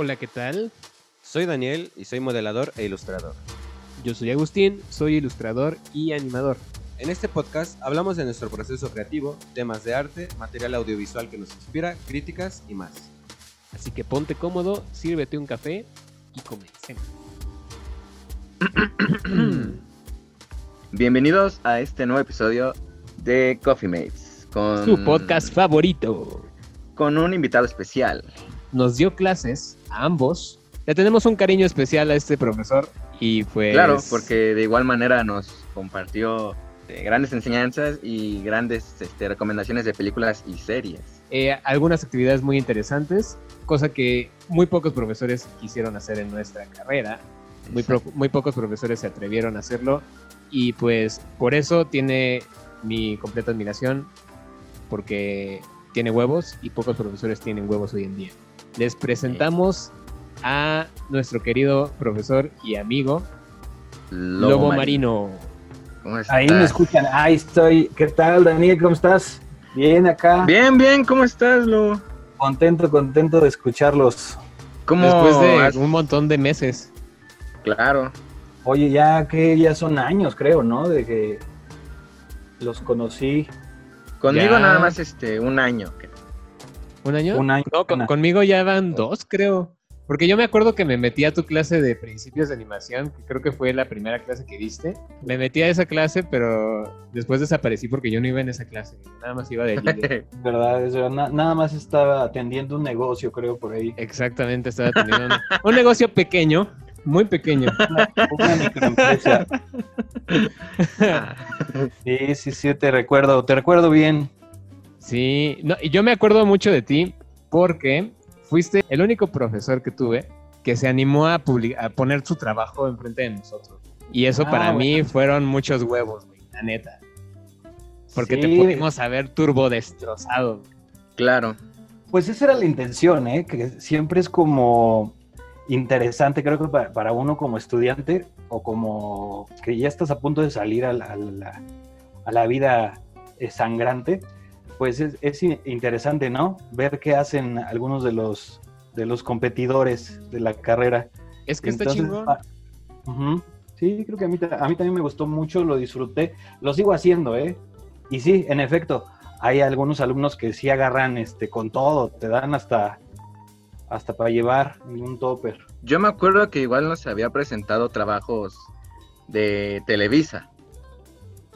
Hola, ¿qué tal? Soy Daniel y soy modelador e ilustrador. Yo soy Agustín, soy ilustrador y animador. En este podcast hablamos de nuestro proceso creativo, temas de arte, material audiovisual que nos inspira, críticas y más. Así que ponte cómodo, sírvete un café y comencemos. Bienvenidos a este nuevo episodio de Coffee Mates. Con, Su podcast favorito. Con un invitado especial. Nos dio clases a ambos. Le tenemos un cariño especial a este profesor y pues... Claro, porque de igual manera nos compartió eh, grandes enseñanzas y grandes este, recomendaciones de películas y series. Eh, algunas actividades muy interesantes, cosa que muy pocos profesores quisieron hacer en nuestra carrera. Muy, pro- muy pocos profesores se atrevieron a hacerlo y pues por eso tiene mi completa admiración porque tiene huevos y pocos profesores tienen huevos hoy en día. Les presentamos a nuestro querido profesor y amigo Lobo, Marino. ¿Cómo Ahí estás? me escuchan. Ahí estoy. ¿Qué tal, Daniel? ¿Cómo estás? Bien acá. Bien, bien, ¿cómo estás, Lobo? Contento, contento de escucharlos. ¿Cómo Después de has- un montón de meses. Claro. Oye, ya que ya son años, creo, ¿no? De que los conocí. Conmigo Ya. nada más este un año. ¿Un año? Un año. No, con- conmigo ya van dos, creo. Porque yo me acuerdo que me metí a tu clase de principios de animación, que creo que fue la primera clase que diste. Me metí a esa clase, pero después desaparecí porque yo no iba en esa clase. Nada más iba de líder. ¿Verdad? Es verdad. Na- nada más estaba atendiendo un negocio, creo, por ahí. Exactamente, estaba teniendo un, un negocio pequeño, muy pequeño. Una, una microempresa. Sí, sí, sí, te recuerdo. Te recuerdo bien. Sí, no, y yo me acuerdo mucho de ti porque fuiste el único profesor que tuve que se animó a, publi- a poner su trabajo enfrente de nosotros. Y eso Ah, para mí fueron muchos huevos, güey, la neta. Porque te pudimos haber turbo destrozado. claro. Pues esa era la intención, ¿eh? Que siempre es como interesante, creo que para, para uno como estudiante o como que ya estás a punto de salir a la, a la- a la vida eh, sangrante, pues es, es in- interesante, ¿no? Ver qué hacen algunos de los, de los competidores de la carrera. Es que está Entonces, chingón. ah. Sí, creo que a mí, a mí también me gustó mucho, lo disfruté, lo sigo haciendo, ¿eh? Y sí, en efecto, hay algunos alumnos que sí agarran este con todo, te dan hasta hasta para llevar en un topper. Yo me acuerdo que igual nos había presentado trabajos de Televisa.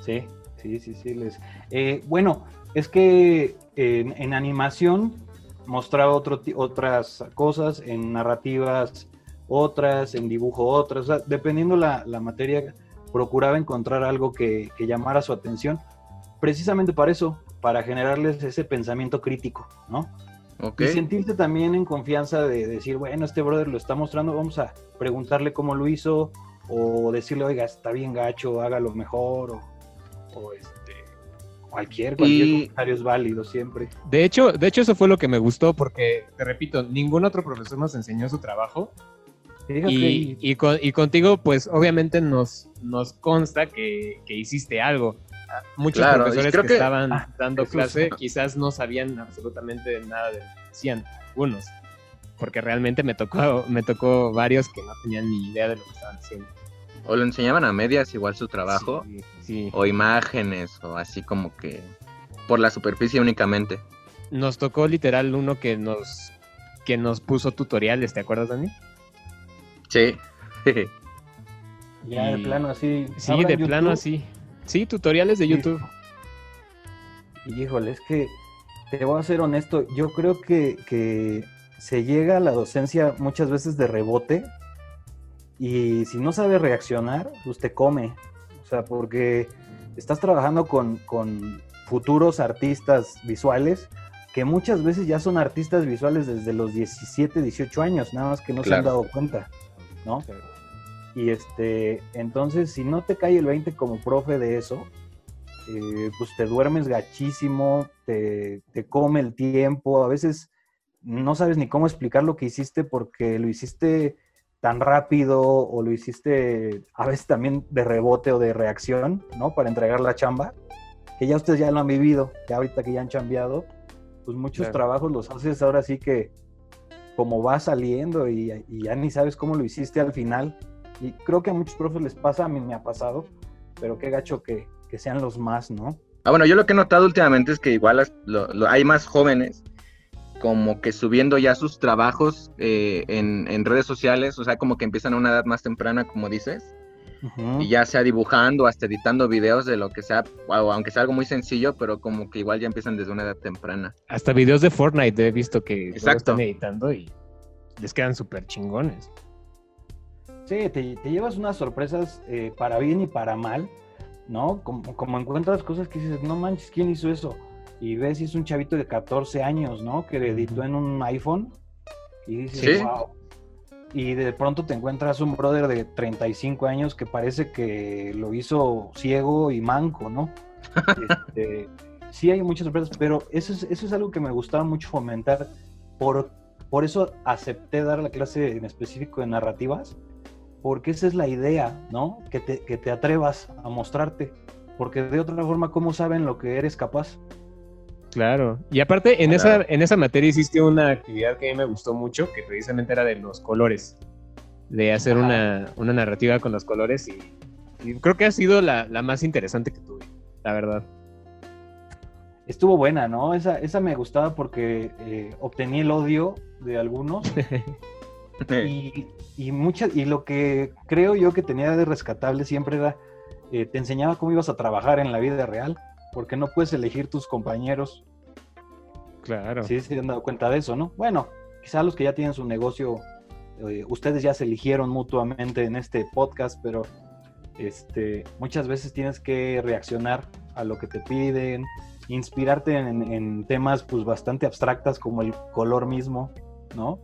Sí, sí, sí, sí. Les... Eh, bueno, es que en, en animación mostraba otro, otras cosas, en narrativas otras, en dibujo otras, o sea, dependiendo la, la materia, procuraba encontrar algo que, que llamara su atención, precisamente para eso, para generarles ese pensamiento crítico, ¿no? Y sentirse también en confianza de decir, bueno, este brother lo está mostrando, vamos a preguntarle cómo lo hizo, o decirle, oiga, está bien gacho, hágalo mejor, o, o este, cualquier, cualquier Y- comentario es válido siempre. De hecho, de hecho, eso fue lo que me gustó porque, te repito, ningún otro profesor nos enseñó su trabajo. Fíjate, Y, y, con- y contigo, pues obviamente nos, nos consta que, que hiciste algo. Ah, Muchos Claro, profesores creo que, que- estaban ah, dando clase quizás no sabían absolutamente nada de lo que decían, algunos. Porque realmente me tocó, me tocó varios que no tenían ni idea de lo que estaban haciendo. O lo enseñaban a medias igual su trabajo, Sí, sí. o imágenes, o así como que por la superficie únicamente. Nos tocó literal uno que nos, que nos puso tutoriales, ¿te acuerdas, Dani? Sí. ya de plano así. Sí, de YouTube plano así. Sí, tutoriales de Sí. YouTube. Y híjole, es que te voy a ser honesto, yo creo que, que se llega a la docencia muchas veces de rebote y si no sabe reaccionar, pues te come. O sea, porque estás trabajando con, con futuros artistas visuales que muchas veces ya son artistas visuales desde los 17, 18 años, nada más que no se han dado cuenta, ¿no? Y este, entonces, si no te cae el 20 como profe de eso, eh, pues te duermes gachísimo, te, te come el tiempo, a veces no sabes ni cómo explicar lo que hiciste porque lo hiciste tan rápido o lo hiciste a veces también de rebote o de reacción, ¿no? Para entregar la chamba, que ya ustedes ya lo han vivido, ya ahorita que ya han chambeado, pues muchos Claro. trabajos los haces ahora sí que como va saliendo y, y ya ni sabes cómo lo hiciste al final. Y creo que a muchos profes les pasa, a mí me ha pasado, pero qué gacho que, que sean los más, ¿no? Ah, bueno, yo lo que he notado últimamente es que igual lo- lo- hay más jóvenes como que subiendo ya sus trabajos eh, en, en redes sociales, o sea, como que empiezan a una edad más temprana, como dices, y ya sea dibujando, hasta editando videos de lo que sea, o aunque sea algo muy sencillo, pero como que igual ya empiezan desde una edad temprana. Hasta videos de Fortnite he visto que Exacto. están editando y les quedan súper chingones. Sí, te, te llevas unas sorpresas eh, para bien y para mal, ¿no? Como, como encuentras cosas que dices, no manches, ¿quién hizo eso? Y ves si es un chavito de 14 años, ¿no? Que editó en un iPhone y dices, Sí. wow. Y de pronto te encuentras un brother de 35 años que parece que lo hizo ciego y manco, ¿no? Este, sí hay muchas sorpresas, pero eso es, eso es algo que me gustaba mucho fomentar. Por, por eso acepté dar la clase en específico de narrativas, porque esa es la idea, ¿no? Que te, que te atrevas a mostrarte, porque de otra forma, ¿cómo saben lo que eres capaz? Claro. Y aparte, en, Claro. esa, en esa materia hiciste una actividad que a mí me gustó mucho, que precisamente era de los colores. De hacer una, una narrativa con los colores y, y creo que ha sido la, la más interesante que tuve, la verdad. Estuvo buena, ¿no? Esa, esa me gustaba porque eh, obtenía el odio de algunos y, y, muchas, y lo que creo yo que tenía de rescatable siempre era, eh, te enseñaba cómo ibas a trabajar en la vida real, porque no puedes elegir tus compañeros. Claro. Sí, se han dado cuenta de eso, ¿no? Bueno, quizá los que ya tienen su negocio, eh, ustedes ya se eligieron mutuamente en este podcast, pero este, muchas veces tienes que reaccionar a lo que te piden, inspirarte en, en temas pues bastante abstractas como el color mismo, ¿no?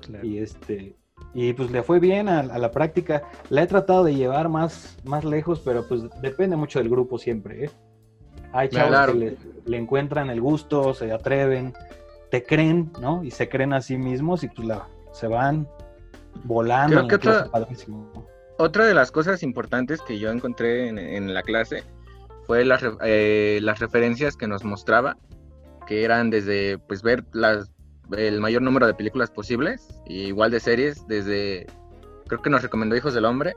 claro. Y este y pues le fue bien a, a la práctica. La he tratado de llevar más, más lejos, pero pues depende mucho del grupo siempre, ¿eh? Hay chavos Claro. que le, le encuentran el gusto, se atreven, te creen, ¿no? Y se creen a sí mismos y pues la, se van volando. Creo en que la otra-. Otra de las cosas importantes que yo encontré en, en la clase fue las, eh, las referencias que nos mostraba, que eran desde pues ver las, el mayor número de películas posibles, y igual de series, desde, creo que nos recomendó Hijos del Hombre,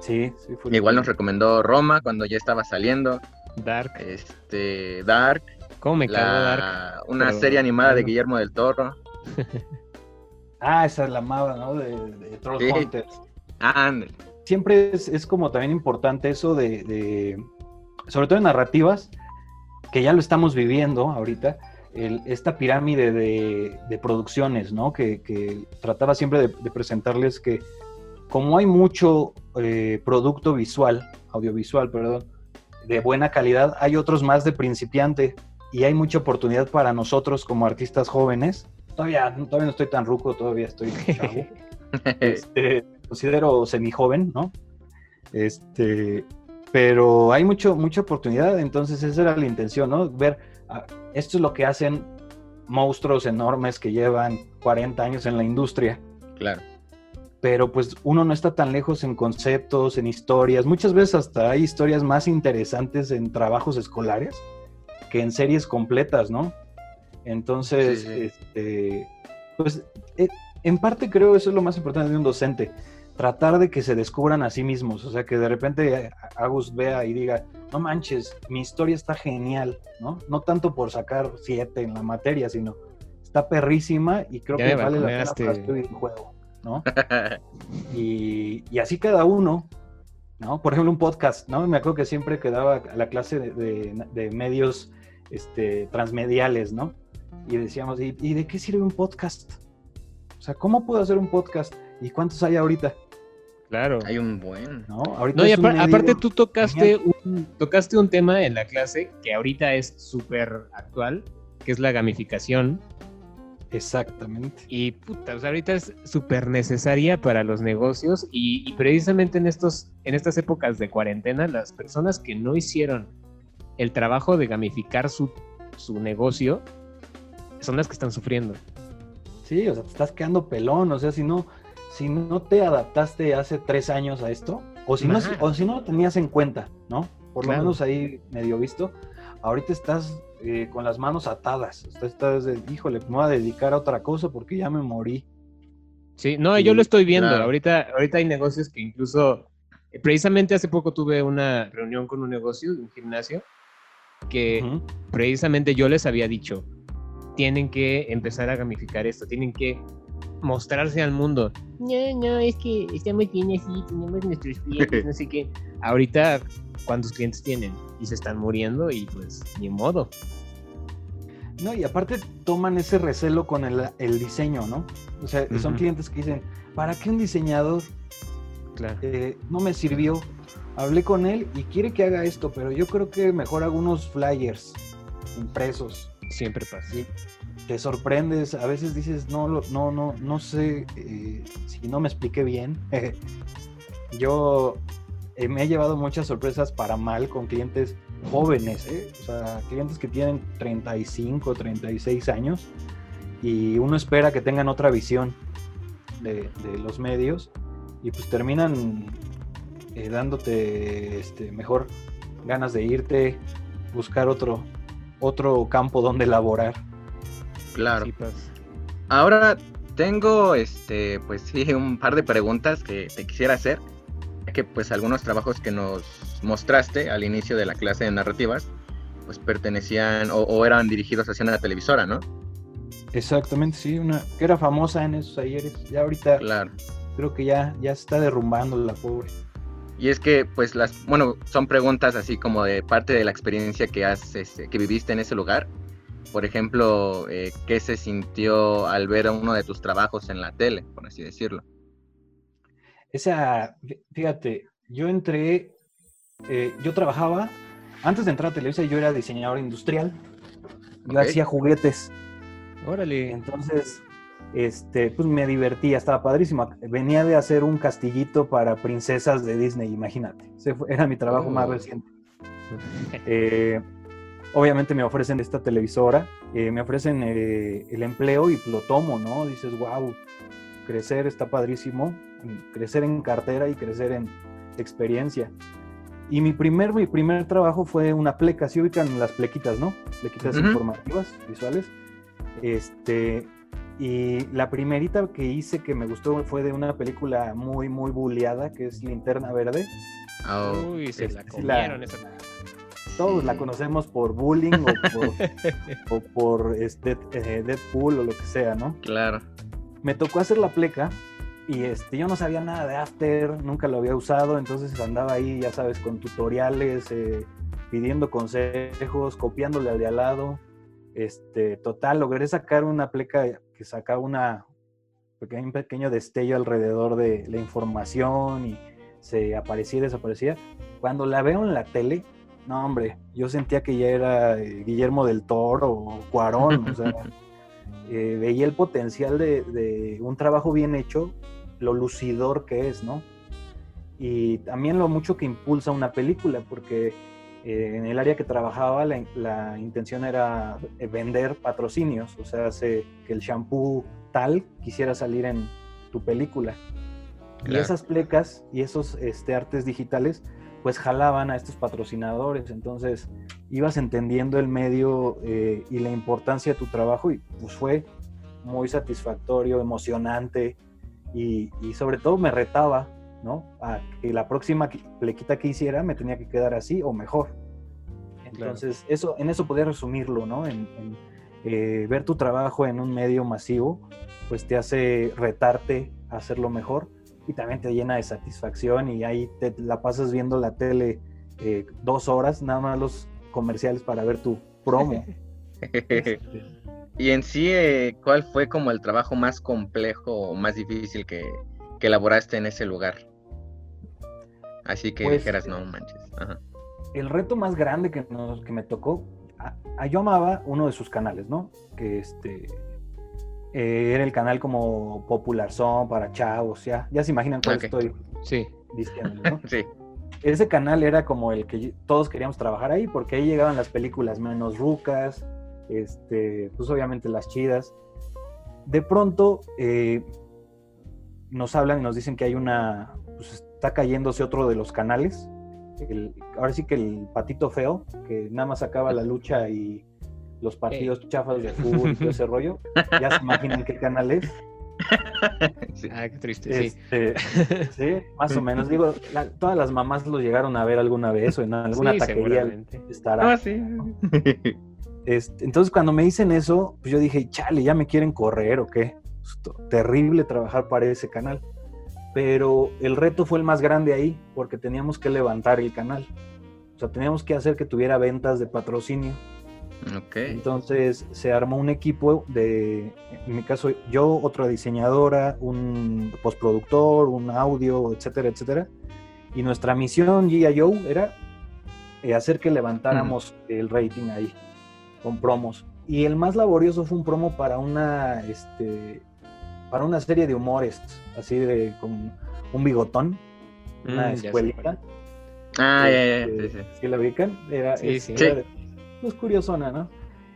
Sí, sí, fue igual nos recomendó Roma cuando ya estaba saliendo, Dark. este, Dark, ¿Cómo me cago Dark? una pero serie animada de. Guillermo del Toro. Ah, esa es la amaba, ¿no? De, de Troll Sí. Hunters. Ah, ándale. siempre es, es como también importante eso de, de- sobre todo en narrativas, que ya lo estamos viviendo ahorita, el- esta pirámide de, de producciones, ¿no? Que, que trataba siempre de, de presentarles que como hay mucho eh, producto visual, audiovisual, perdón, de buena calidad, hay otros más de principiante y hay mucha oportunidad para nosotros como artistas jóvenes. Todavía, todavía no estoy tan ruco, todavía estoy chavo este, considero semi-joven, ¿no? Este, pero hay mucho, mucha oportunidad, entonces esa era la intención, ¿no? Ver, ah, esto es lo que hacen monstruos enormes que llevan 40 años en la industria, claro. Pero pues uno no está tan lejos en conceptos, en historias, muchas veces hasta hay historias más interesantes en trabajos escolares que en series completas, ¿no? Entonces, Sí, sí. este, pues eh, en parte creo eso es lo más importante de un docente, tratar de que se descubran a sí mismos, o sea, que de repente Agus vea y diga, no manches, mi historia está genial, ¿no? No tanto por sacar siete en la materia, sino está perrísima y creo Ya que vale la pena para este videojuego, ¿no? Y, y así cada uno, ¿no? Por ejemplo, un podcast, ¿no? Me acuerdo que siempre quedaba a la clase de, de- de medios este, transmediales, ¿no? Y decíamos, ¿y, y de qué sirve un podcast? O sea, ¿cómo puedo hacer un podcast? ¿Y cuántos hay ahorita? Claro. Hay un buen. ¿No? Ahorita No, y aparte tú tocaste un, tocaste un tema en la clase que ahorita es súper actual, que es la gamificación. Exactamente. Y puta, o sea, ahorita es súper necesaria para los negocios y, y precisamente en, estos, en estas épocas de cuarentena, las personas que no hicieron el trabajo de gamificar su, su negocio son las que están sufriendo. Sí, o sea, te estás quedando pelón, o sea, si no, si no te adaptaste hace tres años a esto, o si no, o si no lo tenías en cuenta, ¿no? Por Claro. lo menos ahí medio visto. Ahorita estás eh, con las manos atadas, estás, estás de, híjole, me voy a dedicar a otra cosa porque ya me morí. Sí, no, yo lo estoy viendo. claro. Ahorita, ahorita hay negocios que incluso, eh, precisamente hace poco tuve una reunión con un negocio, un gimnasio, que precisamente yo les había dicho, tienen que empezar a gamificar esto, tienen que mostrarse al mundo. No, no, es que estamos bien así, tenemos nuestros clientes, no sé qué. Ahorita, ¿cuántos clientes tienen? Y se están muriendo y pues ni modo. No, y aparte toman ese recelo con el, el diseño, ¿no? O sea, son clientes que dicen, ¿para qué un diseñador Claro. eh, no me sirvió? Hablé con él y quiere que haga esto, pero yo creo que mejor hago unos flyers impresos. Siempre pasa. Sí, te sorprendes, a veces dices, no, no, no, no sé eh, si no me expliqué bien. Yo eh, me he llevado muchas sorpresas para mal con clientes jóvenes, ¿eh? o sea, clientes que tienen 35, 36 años y uno espera que tengan otra visión de, de los medios y pues terminan eh, dándote este, mejor ganas de irte, buscar otro, otro campo donde laborar. Claro. Sí pasa. Ahora tengo, este, pues sí, un par de preguntas que te quisiera hacer. Que pues algunos trabajos que nos mostraste al inicio de la clase de narrativas, pues pertenecían o, o eran dirigidos hacia una televisora, ¿no? Exactamente, sí, una que era famosa en esos ayeres. Ya ahorita Claro. creo que ya, ya se está derrumbando la pobre. Y es que, pues, las, bueno, son preguntas así como de parte de la experiencia que has, este, que viviste en ese lugar. Por ejemplo, eh, ¿qué se sintió al ver uno de tus trabajos en la tele, por así decirlo? Esa, fí- fíjate, yo entré, eh, yo trabajaba, antes de entrar a Televisa yo era diseñador industrial. Yo hacía juguetes. Órale. Entonces, este, pues me divertía, estaba padrísimo. Venía de hacer un castillito para princesas de Disney, imagínate. Ese fue- era mi trabajo más Oh. reciente. Eh, obviamente me ofrecen esta televisora, eh, me ofrecen eh, el empleo y lo tomo, ¿no? Dices, wow, crecer está padrísimo, crecer en cartera y crecer en experiencia. Y mi primer, mi primer trabajo fue una pleca, si ubican las plequitas, ¿no? Plequitas informativas, visuales. Este, y la primerita que hice que me gustó fue de una película muy, muy bulleada, que es Linterna Verde. Ah, oh, Uy, se este, la la- comieron esa. Todos la conocemos por bullying o por, o por este, eh, Deadpool o lo que sea, ¿no? Claro. Me tocó hacer la pleca y este, yo no sabía nada de After, nunca lo había usado, entonces andaba ahí, ya sabes, con tutoriales, eh, pidiendo consejos, copiándole al de al lado. Este, total, logré sacar una pleca que sacaba una un pequeño destello alrededor de la información y se aparecía y desaparecía. Cuando la veo en la tele, no, hombre, yo sentía que ya era eh, Guillermo del Toro o Cuarón, o sea, eh, veía el potencial de, de un trabajo bien hecho, lo lucidor que es, ¿no? Y también lo mucho que impulsa una película, porque eh, en el área que trabajaba la, la intención era eh, vender patrocinios, o sea, que el shampoo tal quisiera salir en tu película. Y esas plecas y esos este, artes digitales pues jalaban a estos patrocinadores, entonces ibas entendiendo el medio eh, y la importancia de tu trabajo y pues fue muy satisfactorio, emocionante y, y sobre todo me retaba, ¿no? A que la próxima que- plequita que hiciera me tenía que quedar así o mejor. Entonces, eso, en eso podía resumirlo, ¿no? En, en, eh, ver tu trabajo en un medio masivo, pues te hace retarte a hacerlo mejor y también te llena de satisfacción y ahí te la pasas viendo la tele eh, dos horas, nada más los comerciales para ver tu promo. y en sí, eh, ¿cuál fue como el trabajo más complejo o más difícil que, que elaboraste en ese lugar? Así que Pues, dijeras, no manches. Ajá. el reto más grande que, nos, que me tocó, a, a- yo amaba uno de sus canales, ¿no? Que este eh, era el canal como Popular Son para chavos, ya, ya se imaginan cuál estoy Sí. diciendo, ¿no? Sí, Ese canal era como el que todos queríamos trabajar ahí, porque ahí llegaban las películas menos rucas, este, pues obviamente las chidas. De pronto eh, nos hablan y nos dicen que hay una, pues está cayéndose otro de los canales el- ahora sí que el patito feo, que nada más acaba la lucha y los partidos chafas de fútbol y todo ese rollo. Ya se imaginan qué canal es. Sí. Ah, qué triste, sí. Este, sí, más o menos. Digo, la- todas las mamás lo llegaron a ver alguna vez o en alguna Sí, taquería estará. Ah, sí. Este, entonces, cuando me dicen eso, pues yo dije, chale, ¿ya me quieren correr o qué? Esto- terrible trabajar para ese canal. Pero el reto fue el más grande ahí, porque teníamos que levantar el canal. O sea, teníamos que hacer que tuviera ventas de patrocinio. ok. Entonces se armó un equipo de, en mi caso, yo, otra diseñadora, un postproductor, un audio, etcétera, etcétera. Y nuestra misión, Gia Joe, era eh, hacer que levantáramos el rating ahí, con promos. Y el más laborioso fue un promo para una, este, para una serie de humores, así de con un bigotón, una Mm, sé escuelita. Ah, ya, ya, Este, sí, sí. ¿sí la ubican? Era, Sí, es- sí. era de- pues curiosona, ¿no?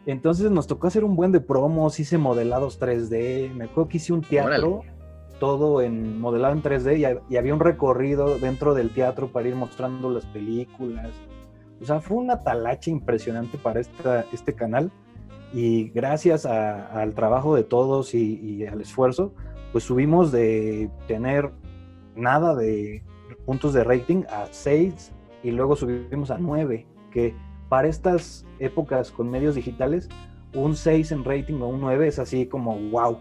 Entonces nos tocó hacer un buen de promos, hice modelados 3D, me acuerdo que hice un teatro, todo en modelado en 3D y, ha- y había un recorrido dentro del teatro para ir mostrando las películas. O sea, fue una talacha impresionante para esta, este canal y gracias a- al trabajo de todos y, y al esfuerzo, pues subimos de tener nada de puntos de rating a 6 y luego subimos a 9, que para estas épocas con medios digitales, un 6 en rating o un 9 es así como wow, es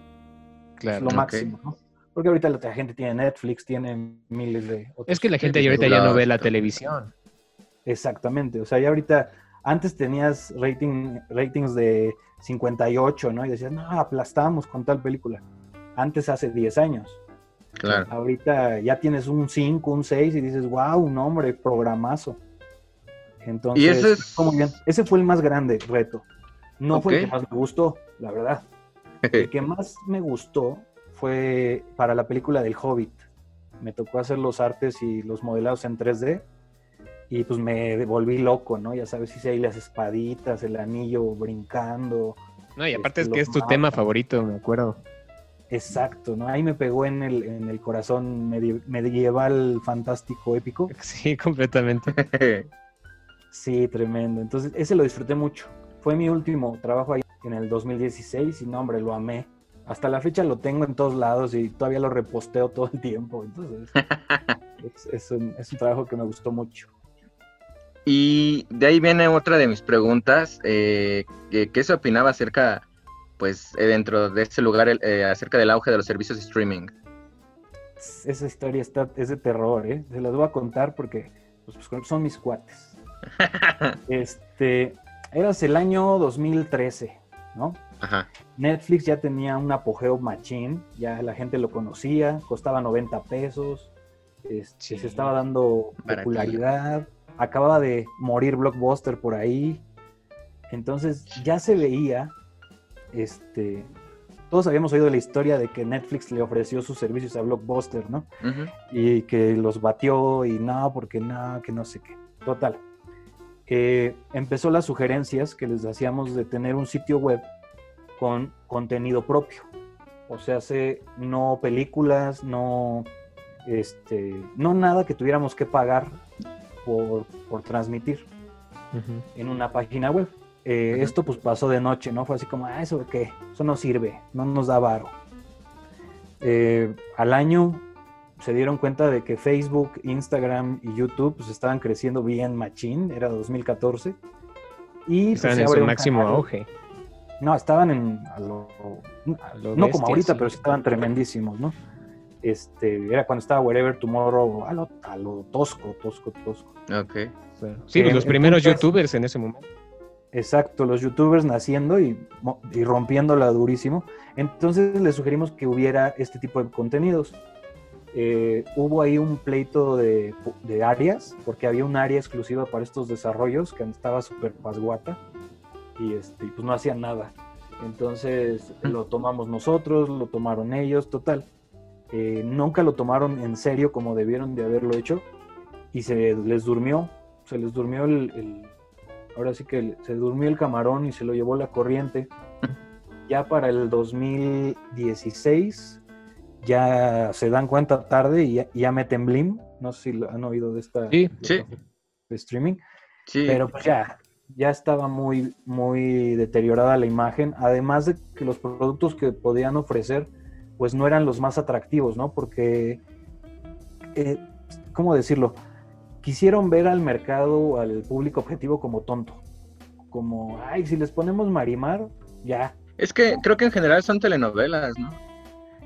Claro. lo ok. máximo, ¿no? Porque ahorita la gente tiene Netflix, tiene miles de... otros Es que la gente ahorita ya no ve la televisión. Exactamente, o sea, ya ahorita, antes tenías rating, ratings de 58, ¿no? Y decías, no, aplastamos con tal película. Antes hace 10 años. Claro. Ahorita ya tienes un 5, un 6 y dices, wow, un hombre, programazo. Entonces, Y ese es- fue muy bien. Ese fue el más grande reto. No fue el que más me gustó, la verdad. El que más me gustó fue para la película del Hobbit. Me tocó hacer los artes y los modelados en 3D y pues me volví loco, ¿no? Ya sabes, hice ahí las espaditas, el anillo brincando. No, y aparte es Este, que los es tu tema favorito, me acuerdo. Exacto, ¿no? Ahí me pegó en el, en el corazón medie- medieval, fantástico, épico. Sí, completamente. Sí, tremendo. Entonces, ese lo disfruté mucho. Fue mi último trabajo ahí en el 2016 y no, hombre, lo amé. Hasta la fecha lo tengo en todos lados y todavía lo reposteo todo el tiempo. Entonces, es, es un, es un trabajo que me gustó mucho. Y de ahí viene otra de mis preguntas, eh, ¿qué se opinaba acerca, pues, eh, dentro de este lugar, eh, acerca del auge de los servicios de streaming? Esa historia está, es de terror, ¿eh? Se las voy a contar porque pues, pues, son mis cuates. Este, eras el año 2013, ¿no? Ajá. Netflix ya tenía un apogeo machín, ya la gente lo conocía, costaba 90 pesos, este, Sí. se estaba dando popularidad, acababa de morir Blockbuster por ahí, entonces ya se veía, este, todos habíamos oído la historia de que Netflix le ofreció sus servicios a Blockbuster, ¿no? Y que los batió y no, porque no, que no sé qué. Total. Eh, empezó las sugerencias que les hacíamos de tener un sitio web con contenido propio. O sea, hace no películas, no, este, no nada que tuviéramos que pagar por, por transmitir en una página web. Eh. Esto pues pasó de noche, ¿no? Fue así como, ah, ¿eso qué? Eso no sirve, no nos da varo. Eh, al año se dieron cuenta de que Facebook, Instagram y YouTube pues estaban creciendo bien machín, era 2014. Y pues, Estaban se en su máximo canal. auge. No, estaban en a lo- A lo no bestia, como ahorita, sí. pero estaban tremendísimos, ¿no? Este, era cuando estaba Wherever Tomorrow, a lo, a lo tosco, tosco, tosco. Ok. Sí, Eh, pues los primeros entonces- youtubers en ese momento. Exacto, los youtubers naciendo y, y rompiéndola durísimo. Entonces les sugerimos que hubiera este tipo de contenidos. Eh, hubo ahí un pleito de, de áreas, porque había un área exclusiva para estos desarrollos que estaba súper pasguata y, este, y pues no hacían nada. Entonces lo tomamos nosotros, lo tomaron ellos, total. Eh, nunca lo tomaron en serio como debieron de haberlo hecho y se les durmió, se les durmió el, el- ahora sí que el- se durmió el camarón y se lo llevó la corriente. Ya para el 2016 ya se dan cuenta tarde y ya, ya meten Blim, no sé si lo han oído de esta. Sí. Sí. streaming, Sí, pero pues ya, ya estaba muy, muy deteriorada la imagen, además de que los productos que podían ofrecer, pues no eran los más atractivos, ¿no? Porque, eh, ¿cómo decirlo? Quisieron ver al mercado, al público objetivo como tonto, como, ay, si les ponemos Marimar, ya, es que creo que en general son telenovelas, ¿no?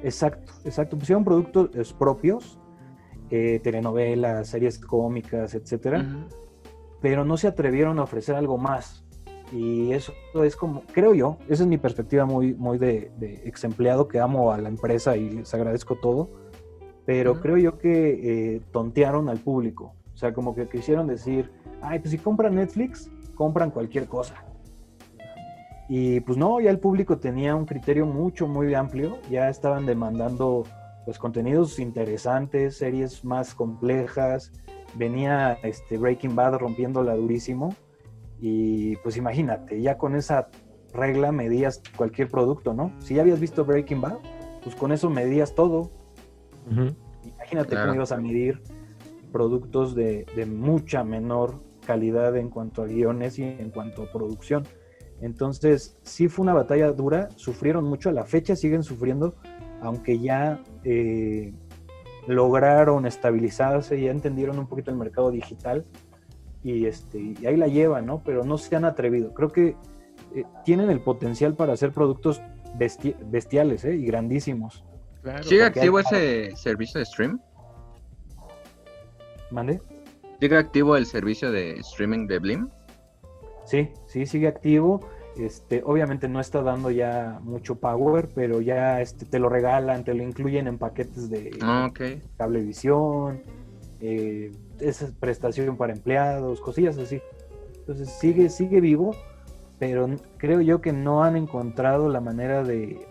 Exacto, exacto. Pusieron productos eh, propios, eh, telenovelas, series cómicas, etcétera, pero no se atrevieron a ofrecer algo más. Y eso es como, creo yo, esa es mi perspectiva muy, muy de, de ex empleado que amo a la empresa y les agradezco todo, pero creo yo que eh, tontearon al público. O sea, como que quisieron decir, ay, pues si compran Netflix, compran cualquier cosa. Y pues no, ya el público tenía un criterio mucho, muy amplio, ya estaban demandando pues contenidos interesantes, series más complejas, venía este Breaking Bad rompiéndola durísimo y pues imagínate, ya con esa regla medías cualquier producto, ¿no? Si ya habías visto Breaking Bad, pues con eso medías todo. Imagínate Claro. cómo ibas a medir productos de, de mucha menor calidad en cuanto a guiones y en cuanto a producción. Entonces, sí fue una batalla dura, sufrieron mucho, a la fecha siguen sufriendo, aunque ya eh, lograron estabilizarse, ya entendieron un poquito el mercado digital y, este, y ahí la llevan, ¿no? Pero no se han atrevido. Creo que eh, tienen el potencial para hacer productos besti- bestiales ¿eh? y grandísimos. Claro. ¿Sigue porque activo hay- ese servicio de stream? ¿Mande? ¿Sigue activo el servicio de streaming de Blim? Sí, sí, sigue activo. Este, obviamente no está dando ya mucho power, pero ya este, te lo regalan, te lo incluyen en paquetes de Ah, cablevisión, eh, esa prestación para empleados, cosillas así. Entonces sigue, sigue vivo, pero creo yo que no han encontrado la manera de,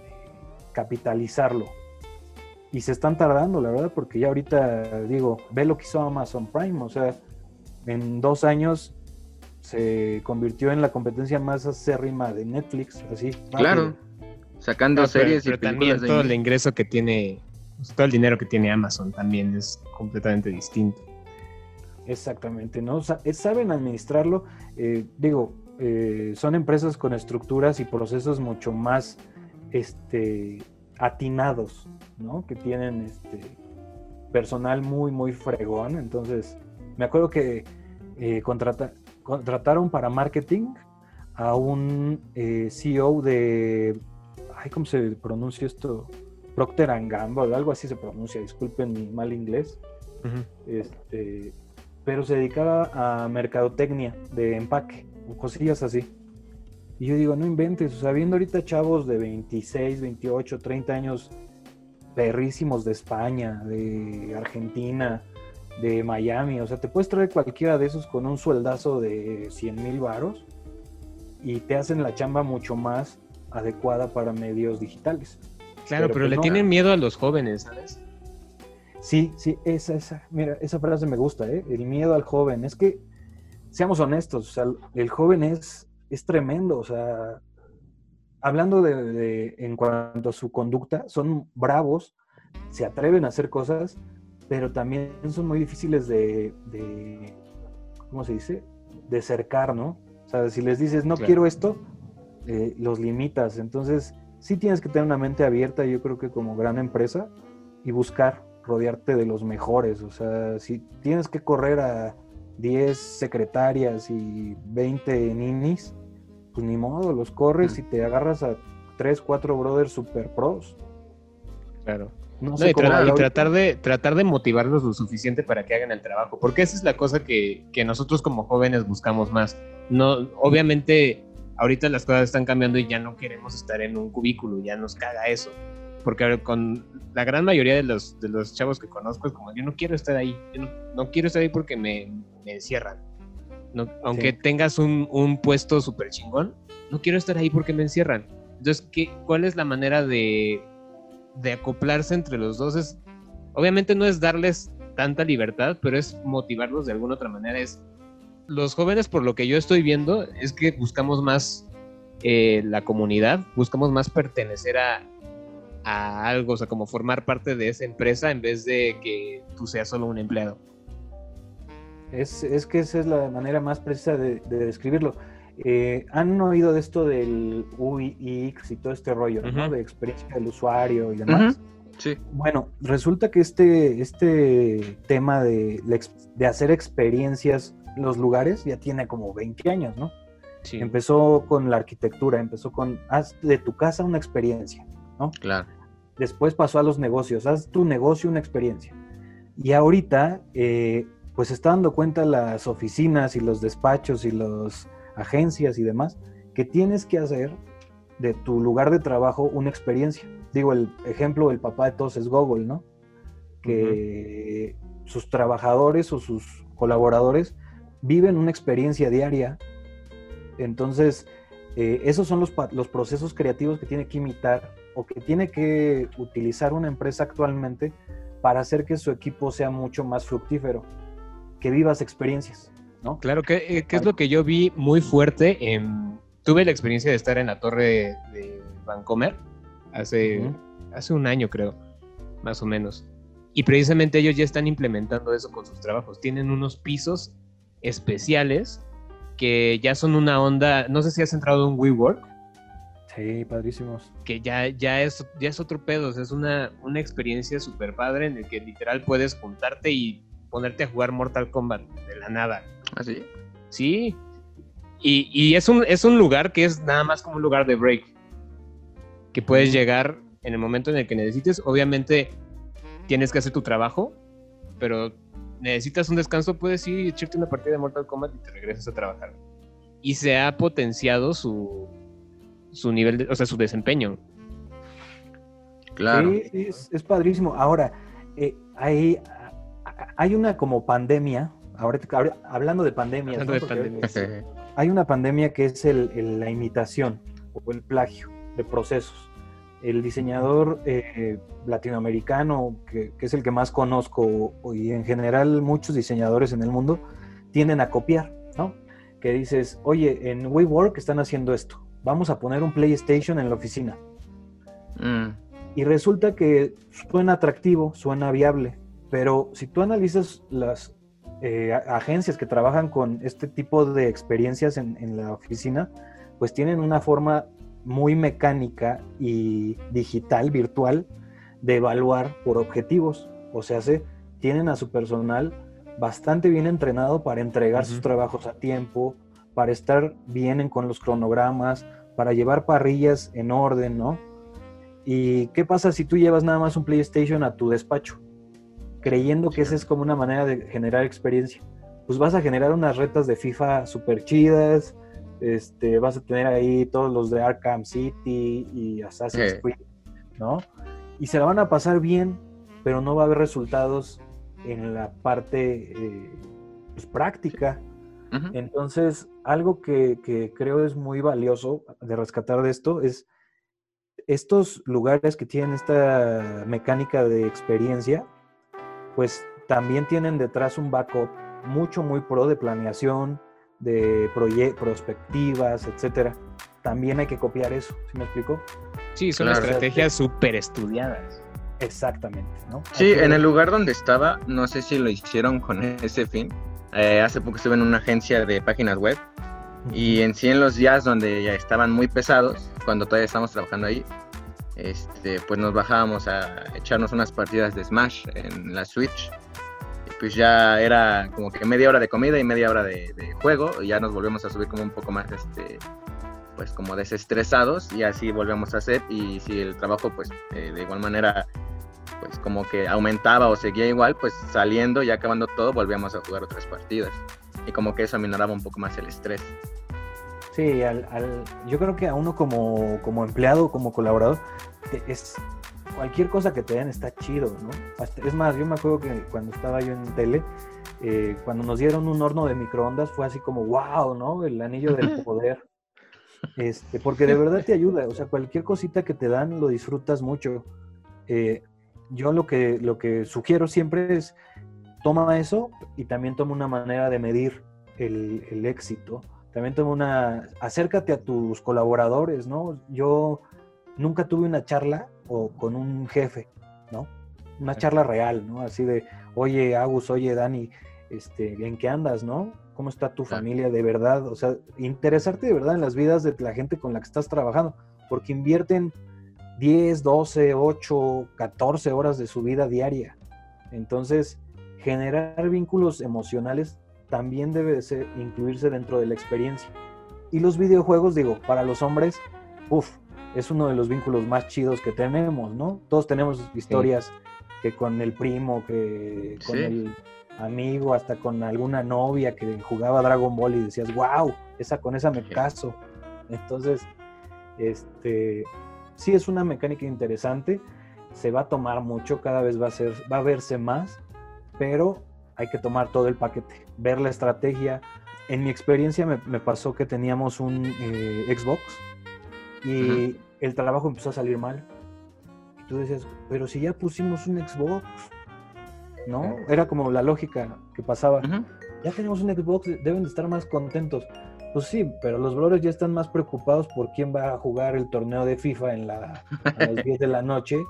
capitalizarlo. Y se están tardando, la verdad, porque ya ahorita digo, ve lo que hizo Amazon Prime, o sea, en dos años se convirtió en la competencia más acérrima de Netflix, así. rápido. Claro. Sacando No, pero- series pero y películas también de todo el ingreso que tiene, pues, todo el dinero que tiene Amazon también es completamente distinto. Exactamente, ¿no? Sa- saben administrarlo. eh, digo, eh, son empresas con estructuras y procesos mucho más este, atinados, ¿no? Que tienen este, personal muy, muy fregón. Entonces, me acuerdo que eh, contrata- contrataron para marketing a un CEO de. Ay, ¿cómo se pronuncia esto? Procter Gamble, algo así se pronuncia, disculpen mi mal inglés este, pero se dedicaba a mercadotecnia de empaque, o cosillas así. Y yo digo, no inventes, o sea, viendo ahorita chavos de 26, 28, 30 años, perrísimos de España, de Argentina, de Miami, o sea, te puedes traer cualquiera de esos con un sueldazo de 100 mil varos y te hacen la chamba mucho más adecuada para medios digitales. Claro, Pero pero, pues le no. tienen miedo a los jóvenes, ¿sabes? Sí, sí, esa, esa, mira, esa frase me gusta, ¿eh? El miedo al joven. Es que, seamos honestos, o sea, el joven es, es tremendo, o sea, hablando de, de- en cuanto a su conducta, son bravos, se atreven a hacer cosas, pero también son muy difíciles de, de ¿cómo se dice? De cercar, ¿no? O sea, si les dices, no Claro. quiero esto, eh, los limitas. Entonces, sí tienes que tener una mente abierta, yo creo que como gran empresa, y buscar rodearte de los mejores. O sea, si tienes que correr a 10 secretarias y 20 ninis, pues ni modo, los corres Mm. y te agarras a 3, 4 brothers super pros. Claro. No No, sé y, tra- tratar de tratar de motivarlos lo suficiente para que hagan el trabajo, porque esa es la cosa que, que nosotros como jóvenes buscamos más. No, obviamente ahorita las cosas están cambiando y ya no queremos estar en un cubículo, ya nos caga eso. Porque con la gran mayoría de los, de los chavos que conozco es como, yo no quiero estar ahí, yo no, no quiero estar ahí porque me, me encierran. No, aunque Sí. tengas un, un puesto súper chingón, no quiero estar ahí porque me encierran. Entonces, ¿qué, ¿cuál es la manera de, de acoplarse entre los dos? Es, obviamente no es darles tanta libertad, pero es motivarlos de alguna otra manera. Es, los jóvenes, por lo que yo estoy viendo, es que buscamos más eh, la comunidad, buscamos más pertenecer a, a algo, o sea, como formar parte de esa empresa en vez de que tú seas solo un empleado. Es, es que esa es la manera más precisa de, de describirlo. Eh, ¿Han oído de esto del UX y todo este rollo, ¿no? De experiencia del usuario y demás. Sí. Bueno, resulta que este, este tema de, de hacer experiencias en los lugares ya tiene como 20 años, ¿no? Sí. Empezó con la arquitectura, empezó con haz de tu casa una experiencia. Claro. Después pasó a los negocios, haz tu negocio una experiencia. Y ahorita, eh, pues está dando cuenta las oficinas y los despachos y las agencias y demás, que tienes que hacer de tu lugar de trabajo una experiencia. Digo, el ejemplo del papá de todos es Google, ¿no? Que sus trabajadores o sus colaboradores viven una experiencia diaria. Entonces, eh, esos son los, los procesos creativos que tiene que imitar o que tiene que utilizar una empresa actualmente para hacer que su equipo sea mucho más fructífero, que vivas experiencias, ¿no? Claro, que, eh, que es lo que yo vi muy fuerte. en- tuve la experiencia de estar en la torre de Vancomer hace, hace un año, creo, más o menos. Y precisamente ellos ya están implementando eso con sus trabajos. Tienen unos pisos especiales que ya son una onda. No sé si has entrado en WeWork, Sí, padrísimos. que ya, ya, es, ya es otro pedo. o sea, es una, una experiencia súper padre en el que literal puedes juntarte y ponerte a jugar Mortal Kombat de la nada. Así. Sí. Y, y es, un, es un lugar que es nada más como un lugar de break. Que puedes llegar en el momento en el que necesites. Obviamente tienes que hacer tu trabajo, pero necesitas un descanso, puedes ir y echarte una partida de Mortal Kombat y te regresas a trabajar. Y se ha potenciado su, su nivel, de, o sea, su desempeño. Claro. Sí, es, es padrísimo. Ahora, eh, hay, hay una como pandemia, ahora ahora- hablando de es- hay una pandemia que es el- el- la imitación o el plagio de procesos. El diseñador eh, latinoamericano, que, que es el que más conozco, y en general muchos diseñadores en el mundo, tienden a copiar, ¿no? Que dices, oye, en WeWork están haciendo esto, vamos a poner un PlayStation en la oficina. Mm, Y resulta que suena atractivo, suena viable, pero si tú analizas las eh, agencias que trabajan con este tipo de experiencias en, en la oficina, pues tienen una forma muy mecánica y digital, virtual, de evaluar por objetivos. O sea, se, tienen a su personal bastante bien entrenado para entregar sus trabajos a tiempo, para estar bien en- con los cronogramas, para llevar parrillas en orden, ¿no? ¿Y qué pasa si tú llevas nada más un PlayStation a tu despacho? Creyendo que esa es como una manera de generar experiencia. Pues vas a generar unas retas de FIFA súper chidas, este, vas a tener ahí todos los de Arkham City y Assassin's. Creed, ¿no? Y se la van a pasar bien, pero no va a haber resultados en la parte eh, pues, práctica. Entonces, algo que, que creo es muy valioso de rescatar de esto es estos lugares que tienen esta mecánica de experiencia, pues también tienen detrás un backup mucho, muy pro de planeación, de proye- prospectivas, etcétera. También hay que copiar eso, ¿sí me explico? Sí, son Claro. estrategias súper estudiadas. Exactamente, ¿no? Sí, en el lugar donde estaba, no sé si lo hicieron con ese fin. Eh, hace poco estuve en una agencia de páginas web y en sí en los días donde ya estaban muy pesados, cuando todavía estábamos trabajando ahí, este, pues nos bajábamos a echarnos unas partidas de Smash en la Switch. Y pues ya era como que media hora de comida y media hora de, de juego y ya nos volvemos a subir como un poco más, este, pues como desestresados y así volvemos a hacer y si el trabajo pues eh, de igual manera pues como que aumentaba o seguía igual, pues saliendo y acabando todo volvíamos a jugar otras partidas. Y como que eso aminoraba un poco más el estrés. Sí, al, al- yo creo que a uno como, como empleado, como colaborador, te- es cualquier cosa que te den está chido, ¿no? Hasta- es más, yo me acuerdo que cuando estaba yo en tele, eh, cuando nos dieron un horno de microondas fue así como, wow, ¿no? El anillo del poder. Este, porque de verdad te ayuda, o sea, cualquier cosita que te dan lo disfrutas mucho. Eh, yo lo que, lo que sugiero siempre es, toma eso y también toma una manera de medir el, el éxito. También toma una, acércate a tus colaboradores, ¿no? Yo nunca tuve una charla o con un jefe, ¿no? Una charla real, ¿no? Así de, oye, Agus, oye, Dani, este, en qué andas, ¿no? ¿Cómo está tu familia de verdad? O sea, interesarte de verdad en las vidas de la gente con la que estás trabajando, porque invierten 10, 12, 8, 14 horas de su vida diaria. Entonces, generar vínculos emocionales también debe de ser, incluirse dentro de la experiencia. Y los videojuegos, digo, para los hombres, uff, es uno de los vínculos más chidos que tenemos, ¿no? Todos tenemos historias que con el primo, que con Sí. el amigo, hasta con alguna novia que jugaba Dragon Ball y decías, wow, esa con esa me caso. Entonces, este, sí es una mecánica interesante, se va a tomar mucho, cada vez va a ser, va a verse más, pero hay que tomar todo el paquete, ver la estrategia. En mi experiencia me, me pasó que teníamos un eh, Xbox y Ujú. el trabajo empezó a salir mal. Y tú decías, pero si ya pusimos un Xbox, ¿no? Era como la lógica que pasaba. Ujú. Ya tenemos un Xbox, deben de estar más contentos. Pues sí, pero los brothers ya están más preocupados por quién va a jugar el torneo de FIFA en la, a las 10 de la noche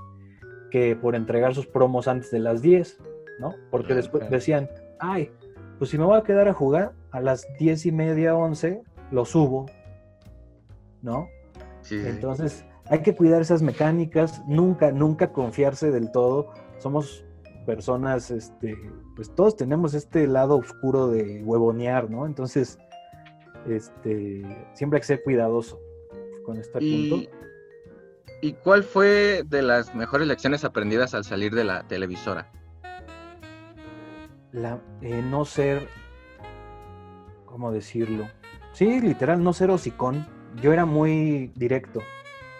que por entregar sus promos antes de las 10, ¿no? Porque después decían, ay, pues si me voy a quedar a jugar a las 10 y media, 11, lo subo, ¿no? Sí, sí, sí. Entonces, hay que cuidar esas mecánicas, nunca, nunca confiarse del todo. Somos personas, este, pues todos tenemos este lado oscuro de huevonear, ¿no? Entonces, este, siempre hay que ser cuidadoso con este ¿Y, punto. ¿Y cuál fue de las mejores lecciones aprendidas al salir de la televisora? La, eh, no ser, ¿cómo decirlo? Sí, literal, no ser hocicón. Yo era muy directo,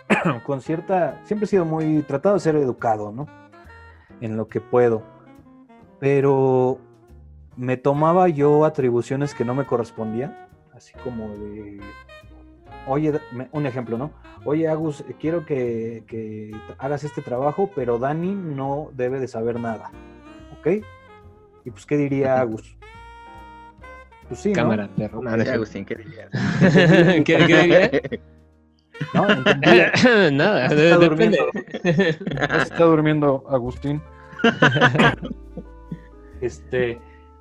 con cierta, siempre he sido muy, tratado de ser educado, ¿no? En lo que puedo. Pero me tomaba yo atribuciones que no me correspondían, así como de, oye, un ejemplo, ¿no? Oye, Agus, quiero que, que hagas este trabajo, pero Dani no debe de saber nada, ¿ok? Y pues, ¿qué diría Agus? Pues sí, ¿no? Cámara, perro. No, no. Agustín, ¿qué dirías? ¿Qué, qué diría? ¿No? Nada, Está de- durmiendo. depende. está durmiendo Agustín. este,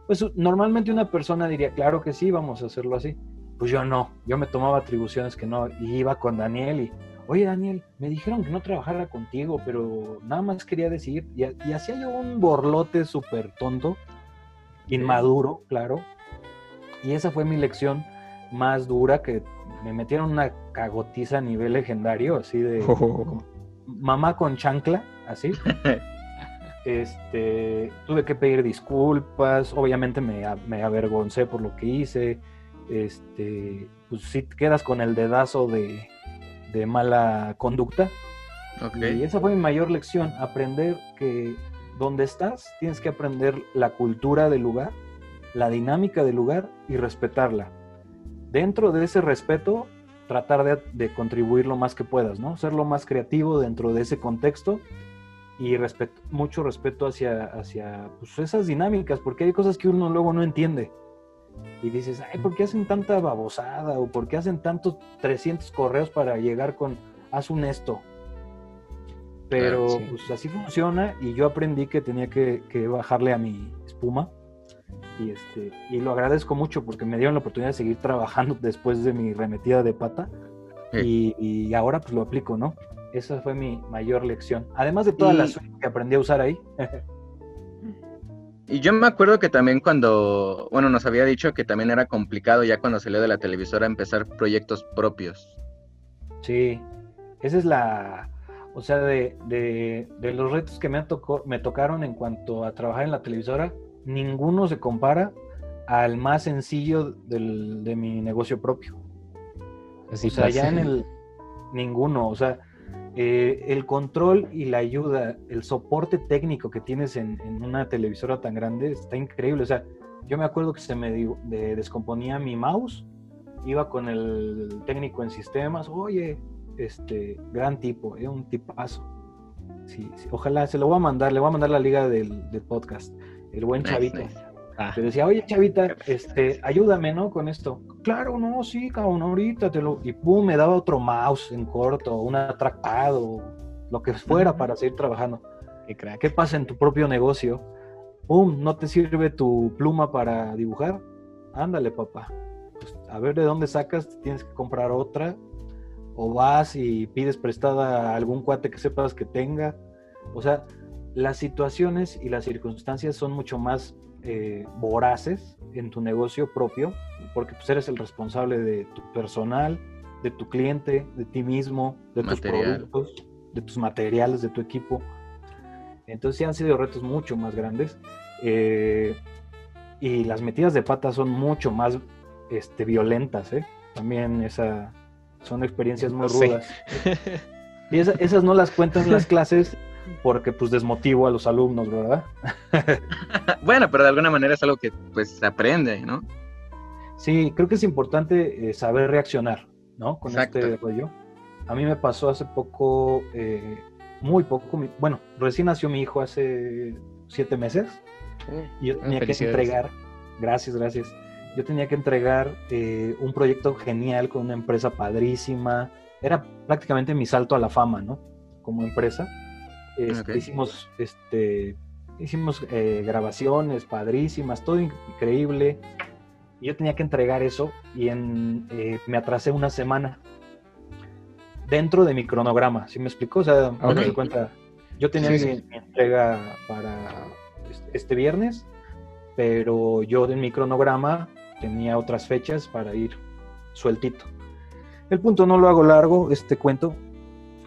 pues normalmente una persona diría, claro que sí, vamos a hacerlo así. Pues yo no, yo me tomaba atribuciones que no, y iba con Daniel y, oye Daniel, me dijeron que no trabajara contigo, pero nada más quería decir, y, y hacía yo un borlote súper tonto, inmaduro, claro, y esa fue mi lección más dura que me metieron una cagotiza a nivel legendario, así de mamá con chancla, así. Este, tuve que pedir disculpas, obviamente me, me avergoncé por lo que hice. Este, pues sí quedas con el dedazo de, de mala conducta. Y esa fue mi mayor lección, aprender que donde estás tienes que aprender la cultura del lugar, la dinámica del lugar y respetarla. Dentro de ese respeto, tratar de, de contribuir lo más que puedas, ¿no? Ser lo más creativo dentro de ese contexto y respeto, mucho respeto hacia, hacia pues, esas dinámicas, porque hay cosas que uno luego no entiende. Y dices, ay, ¿por qué hacen tanta babosada? ¿O por qué hacen tantos 300 correos para llegar con, haz un esto? Pero sí. pues así funciona y yo aprendí que tenía que, que bajarle a mi espuma y este y lo agradezco mucho porque me dieron la oportunidad de seguir trabajando después de mi remetida de pata y, y ahora pues lo aplico, ¿no? Esa fue mi mayor lección. Además de todas Y- las que aprendí a usar ahí. Y yo me acuerdo que también cuando, bueno, nos había dicho que también era complicado ya cuando salió de la televisora empezar proyectos propios. Sí, esa es la, o sea, de, de, de los retos que me, tocó, me tocaron en cuanto a trabajar en la televisora, ninguno se compara al más sencillo del- de mi negocio propio. Así o sea, ya en el ninguno, o sea, eh, el control y la ayuda, el soporte técnico que tienes en, en una televisora tan grande está increíble. O sea, yo me acuerdo que se me de- descomponía mi mouse, iba con el técnico en sistemas, oye, este, gran tipo, es un tipazo. Sí, sí, ojalá, se lo voy a mandar, le voy a mandar la liga del, del podcast, el buen Nice, chavito. nice. Ah, Te decía, oye, chavita, este, ayúdame, ¿no? Con esto. Claro, no, sí, cabrón, ahorita te lo. Y pum, me daba otro mouse en corto, un atrapado, lo que fuera para seguir trabajando. qué crack. ¿Qué pasa en tu propio negocio? ¡pum! ¿No te sirve tu pluma para dibujar? Ándale, papá. Pues, a ver de dónde sacas, tienes que comprar otra. O vas y pides prestada a algún cuate que sepas que tenga. O sea, las situaciones y las circunstancias son mucho más eh, voraces en tu negocio propio, porque pues eres el responsable de tu personal, de tu cliente, de ti mismo, de tus productos, de tus materiales, de tu equipo. Entonces sí han sido retos mucho más grandes. Eh, y las metidas de pata son mucho más este, violentas, ¿eh? También esa, son experiencias muy rudas. Y esas no las cuentan en las clases porque pues desmotivo a los alumnos, ¿verdad? bueno, pero de alguna manera es algo que pues se aprende, ¿no? Sí, creo que es importante eh, saber reaccionar, ¿no? Con este rollo. A mí me pasó hace poco, eh, muy poco, bueno, recién nació mi hijo hace siete meses y yo tenía que entregar, gracias, gracias, yo tenía que entregar eh, un proyecto genial con una empresa padrísima, era prácticamente mi salto a la fama, ¿no? Como empresa este, hicimos, este, hicimos eh, grabaciones padrísimas, todo increíble. Y yo tenía que entregar eso y en, eh, me atrasé una semana dentro de mi cronograma, ¿sí me explicó? O sea, cuenta, yo tenía Mi, entrega para este, este viernes, pero yo en mi cronograma tenía otras fechas para ir sueltito. El punto no lo hago largo, este cuento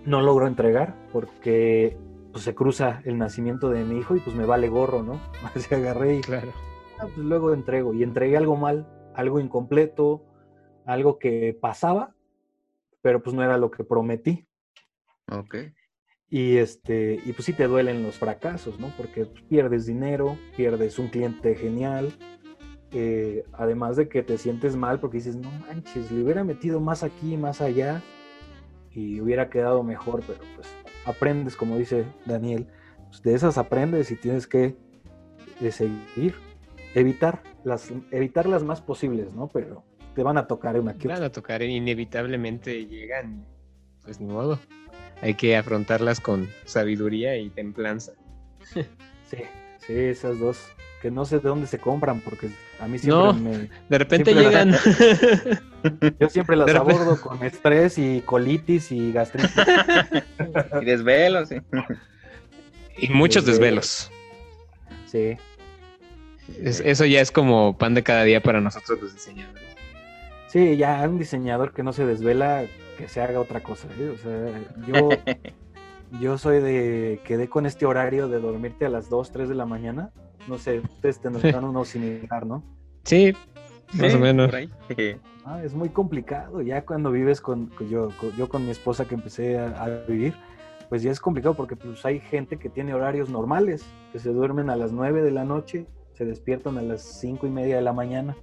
no logro entregar porque pues se cruza el nacimiento de mi hijo y pues me vale gorro, ¿no? Así agarré y claro. Ah, pues luego entrego y entregué algo mal, algo incompleto, algo que pasaba, pero pues no era lo que prometí. Ok. Y este, y pues sí te duelen los fracasos, ¿no? Porque pierdes dinero, pierdes un cliente genial, eh, además de que te sientes mal porque dices, no manches, le hubiera metido más aquí, más allá, y hubiera quedado mejor, pero pues aprendes, como dice Daniel, pues, de esas aprendes y tienes que eh, seguir, evitar las, evitar las más posibles, ¿no? Pero te van a tocar una que Van a tocar, inevitablemente llegan, pues ni modo. Hay que afrontarlas con sabiduría y templanza. sí, sí, esas dos que no sé de dónde se compran porque a mí siempre me... De repente llegan. yo siempre las abordo con estrés y colitis y gastritis. y desvelos. Sí. Y muchos desvelos. Sí. eso ya es como pan de cada día para nosotros los diseñadores. Sí, ya un diseñador que no se desvela, que se haga otra cosa. ¿eh? O sea, yo, yo soy de, quedé con este horario de dormirte a las 2, 3 de la mañana no sé, ustedes tendrán uno similar, ¿no? Sí, más o menos. Ah, es muy complicado, ya cuando vives con, yo, yo con mi esposa que empecé a, vivir, pues ya es complicado porque pues hay gente que tiene horarios normales, que se duermen a las 9 de la noche, se despiertan a las cinco y media de la mañana.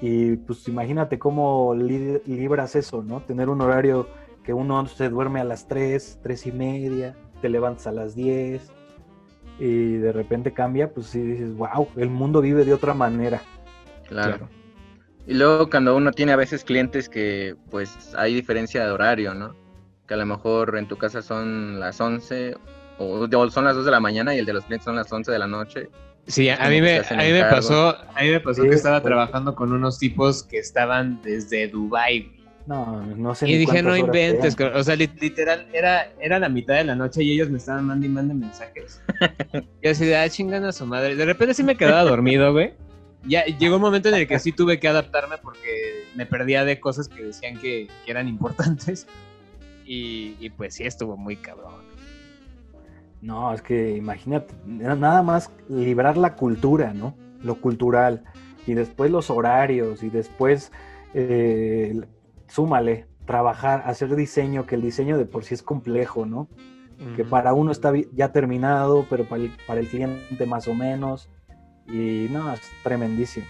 Y pues imagínate cómo libras eso, ¿no? Tener un horario que uno se duerme a las 3, 3 y media, te levantas a las 10, y de repente cambia, pues sí dices, wow, el mundo vive de otra manera. Claro. Y luego cuando uno tiene a veces clientes que pues hay diferencia de horario, ¿no? Que a lo mejor en tu casa son las 11 o son las 2 de la mañana y el de los clientes son las 11 de la noche. Sí, a mí me, a mí me pasó, a mí me pasó que estaba trabajando con unos tipos que estaban desde Dubai no, no sé. Y dije, no inventes, o sea, literal, era, era la mitad de la noche y ellos me estaban mandando y mandando mensajes. y así de, ah, chingan a su madre. De repente sí me quedaba dormido, güey. Ya llegó un momento en el que sí tuve que adaptarme porque me perdía de cosas que decían que, eran importantes. Y, y, pues sí estuvo muy cabrón. No, es que imagínate, nada más librar la cultura, ¿no? Lo cultural. Y después los horarios y después eh, súmale, trabajar, hacer diseño, que el diseño de por sí es complejo, ¿no? Que para uno está ya terminado, pero para el, para el cliente más o menos. Y no, es tremendísimo.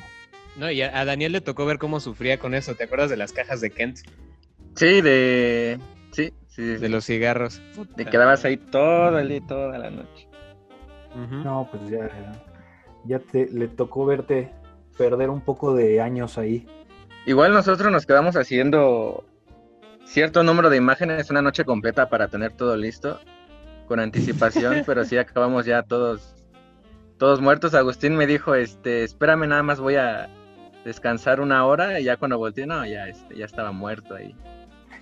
No, y a, Daniel le tocó ver cómo sufría con eso. ¿Te acuerdas de las cajas de Kent? Sí, de. Sí, sí. De los cigarros. Te quedabas ahí todo el día, toda la noche. No, pues ya, ya te, le tocó verte perder un poco de años ahí. Igual nosotros nos quedamos haciendo cierto número de imágenes una noche completa para tener todo listo con anticipación, pero sí acabamos ya todos todos muertos. Agustín me dijo, este, espérame, nada más voy a descansar una hora y ya cuando volteé, no, ya, este, ya estaba muerto ahí.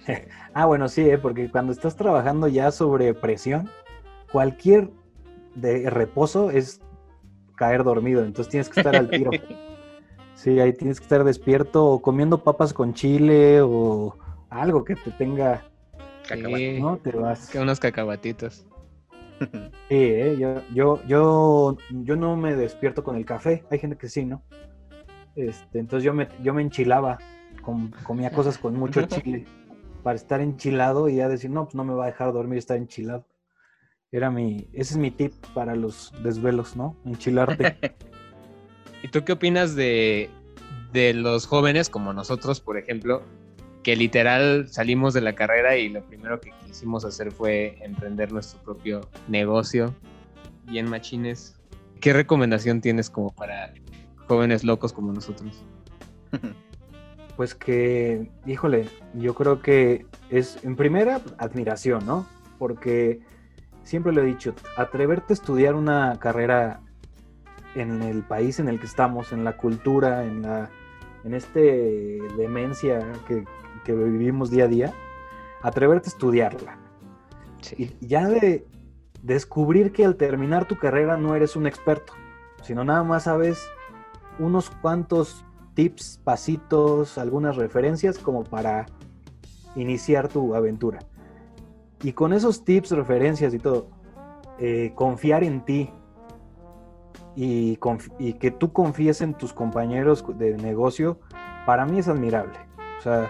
ah, bueno, sí, ¿eh? porque cuando estás trabajando ya sobre presión, cualquier de reposo es caer dormido, entonces tienes que estar al tiro. Sí, ahí tienes que estar despierto o comiendo papas con chile o algo que te tenga... Sí, ¿no? Te vas. Que unos cacahuatitos. Sí, ¿eh? yo, yo, yo, yo no me despierto con el café. Hay gente que sí, ¿no? Este, entonces yo me, yo me enchilaba, comía cosas con mucho chile para estar enchilado y ya decir, no, pues no me va a dejar dormir estar enchilado. Era mi, ese es mi tip para los desvelos, ¿no? Enchilarte. ¿Y tú qué opinas de, de los jóvenes como nosotros, por ejemplo, que literal salimos de la carrera y lo primero que quisimos hacer fue emprender nuestro propio negocio, bien machines. ¿Qué recomendación tienes como para jóvenes locos como nosotros? Pues que, híjole, yo creo que es en primera admiración, ¿no? Porque siempre lo he dicho, atreverte a estudiar una carrera en el país en el que estamos, en la cultura, en la en este demencia que, que vivimos día a día, atreverte a estudiarla. Y ya de descubrir que al terminar tu carrera no eres un experto, sino nada más sabes unos cuantos tips, pasitos, algunas referencias como para iniciar tu aventura. Y con esos tips, referencias y todo, eh, confiar en ti y, y, que tú confíes en tus compañeros de negocio, para mí es admirable. O sea,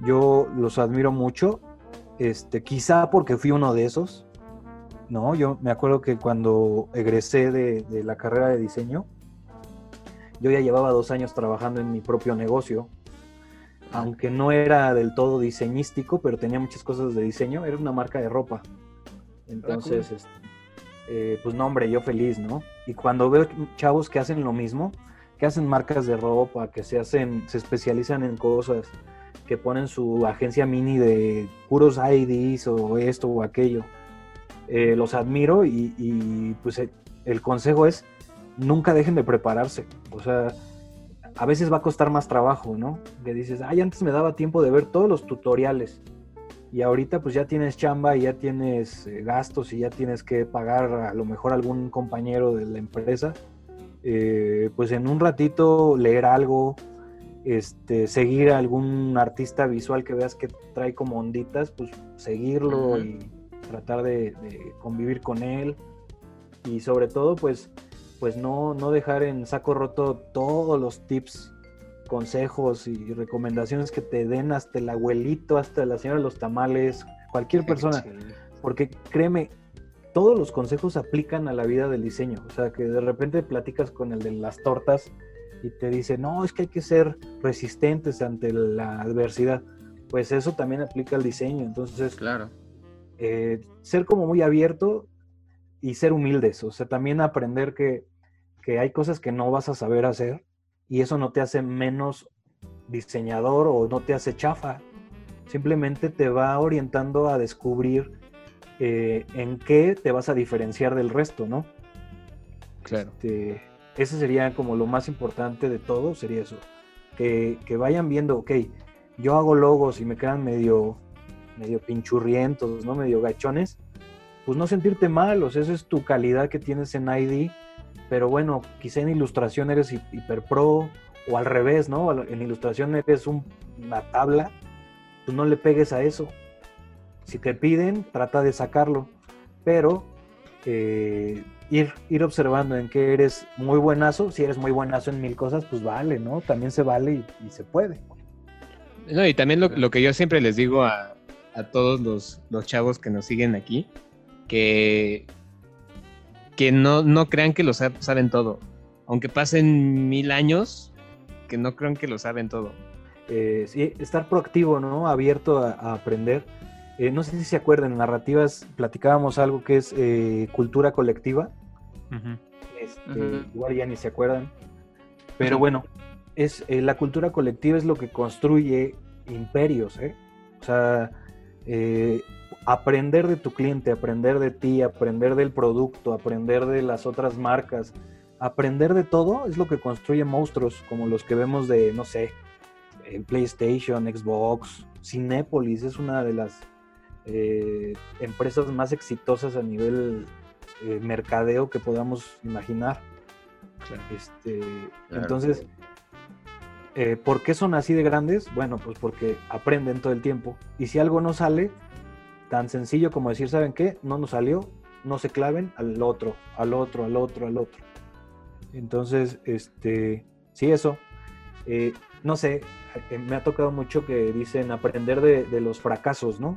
yo los admiro mucho, este, quizá porque fui uno de esos, ¿no? Yo me acuerdo que cuando egresé de, la carrera de diseño, yo ya llevaba dos años trabajando en mi propio negocio, aunque no era del todo diseñístico, pero tenía muchas cosas de diseño, era una marca de ropa. Entonces, este, eh, pues no, hombre, yo feliz, ¿no? Y cuando veo chavos que hacen lo mismo, que hacen marcas de ropa, que se hacen, se especializan en cosas, que ponen su agencia mini de puros IDs o esto o aquello. Eh, los admiro y, pues eh, el, consejo es nunca dejen de prepararse. O sea, a veces va a costar más trabajo, ¿no? Que dices, ay, antes me daba tiempo de ver todos los tutoriales y ahorita pues ya tienes chamba y ya tienes eh, gastos y ya tienes que pagar a lo mejor algún compañero de la empresa. pues en un ratito leer algo, este, seguir a algún artista visual que veas que trae como onditas, pues seguirlo y tratar de, convivir con él. Y sobre todo, pues, pues no, no dejar en saco roto todos los tips, consejos y recomendaciones que te den hasta el abuelito, hasta la señora de los tamales, cualquier persona. Porque créeme, todos los consejos aplican a la vida del diseño. O sea, que de repente platicas con el de las tortas y te dice, no, es que hay que ser resistentes ante la adversidad. Pues eso también aplica al diseño. Entonces, claro. Eh, ser como muy abierto y ser humildes. O sea, también aprender que, que hay cosas que no vas a saber hacer y eso no te hace menos diseñador o no te hace chafa. Simplemente te va orientando a descubrir eh, en qué te vas a diferenciar del resto, ¿no? Claro. Este, ese sería como lo más importante de todo, sería eso. Que, vayan viendo, ok, yo hago logos y me quedan medio, medio pinchurrientos, ¿no? Medio gachones. Pues no sentirte mal, o sea, esa es tu calidad que tienes en ID. Pero bueno, quizá en ilustración eres hiper pro, o al revés, ¿no? En ilustración eres una tabla, pues no le pegues a eso. Si te piden, trata de sacarlo. Pero eh, ir, ir observando en que eres muy buenazo. Si eres muy buenazo en mil cosas, pues vale, ¿no? También se vale y, se puede. No, y también lo, que yo siempre les digo a, todos los, chavos que nos siguen aquí, que, que no, no crean que lo saben todo. Aunque pasen mil años, que no crean que lo saben todo. Eh, sí, estar proactivo, ¿no? Abierto a aprender eh, no sé si se acuerdan, en narrativas platicábamos algo que es eh, cultura colectiva. Este, igual ya ni se acuerdan. Pero bueno, es, eh, la cultura colectiva es lo que construye imperios. O sea, aprender de tu cliente, aprender de ti, aprender del producto, aprender de las otras marcas, aprender de todo es lo que construye monstruos, como los que vemos de, no sé, PlayStation, Xbox, Cinépolis es una de las eh, empresas más exitosas a nivel eh, mercadeo que podamos imaginar. Este, Entonces, eh, ¿por qué son así de grandes? Bueno, pues porque aprenden todo el tiempo. Y si algo no sale, tan sencillo como decir, ¿saben qué? No nos salió, no se claven al otro, al otro, al otro, al otro. Entonces, este, sí, eso. Eh, no sé, eh, me ha tocado mucho que dicen aprender de, los fracasos, ¿no?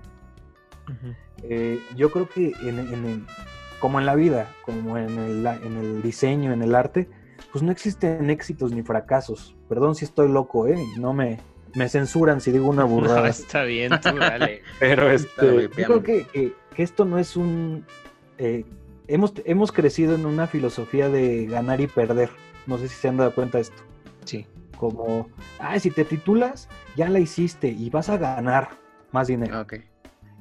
yo creo que en, como en la vida, como en el, en el diseño, en el arte, pues no existen éxitos ni fracasos. Perdón si estoy loco, ¿eh? No me, me censuran si digo una burrada. No, está bien, tú dale. Pero este, yo creo que, esto no es un... Eh, hemos, hemos crecido en una filosofía de ganar y perder. No sé si se han dado cuenta de esto. Sí. Como, ah, si te titulas, ya la hiciste y vas a ganar más dinero. Ok.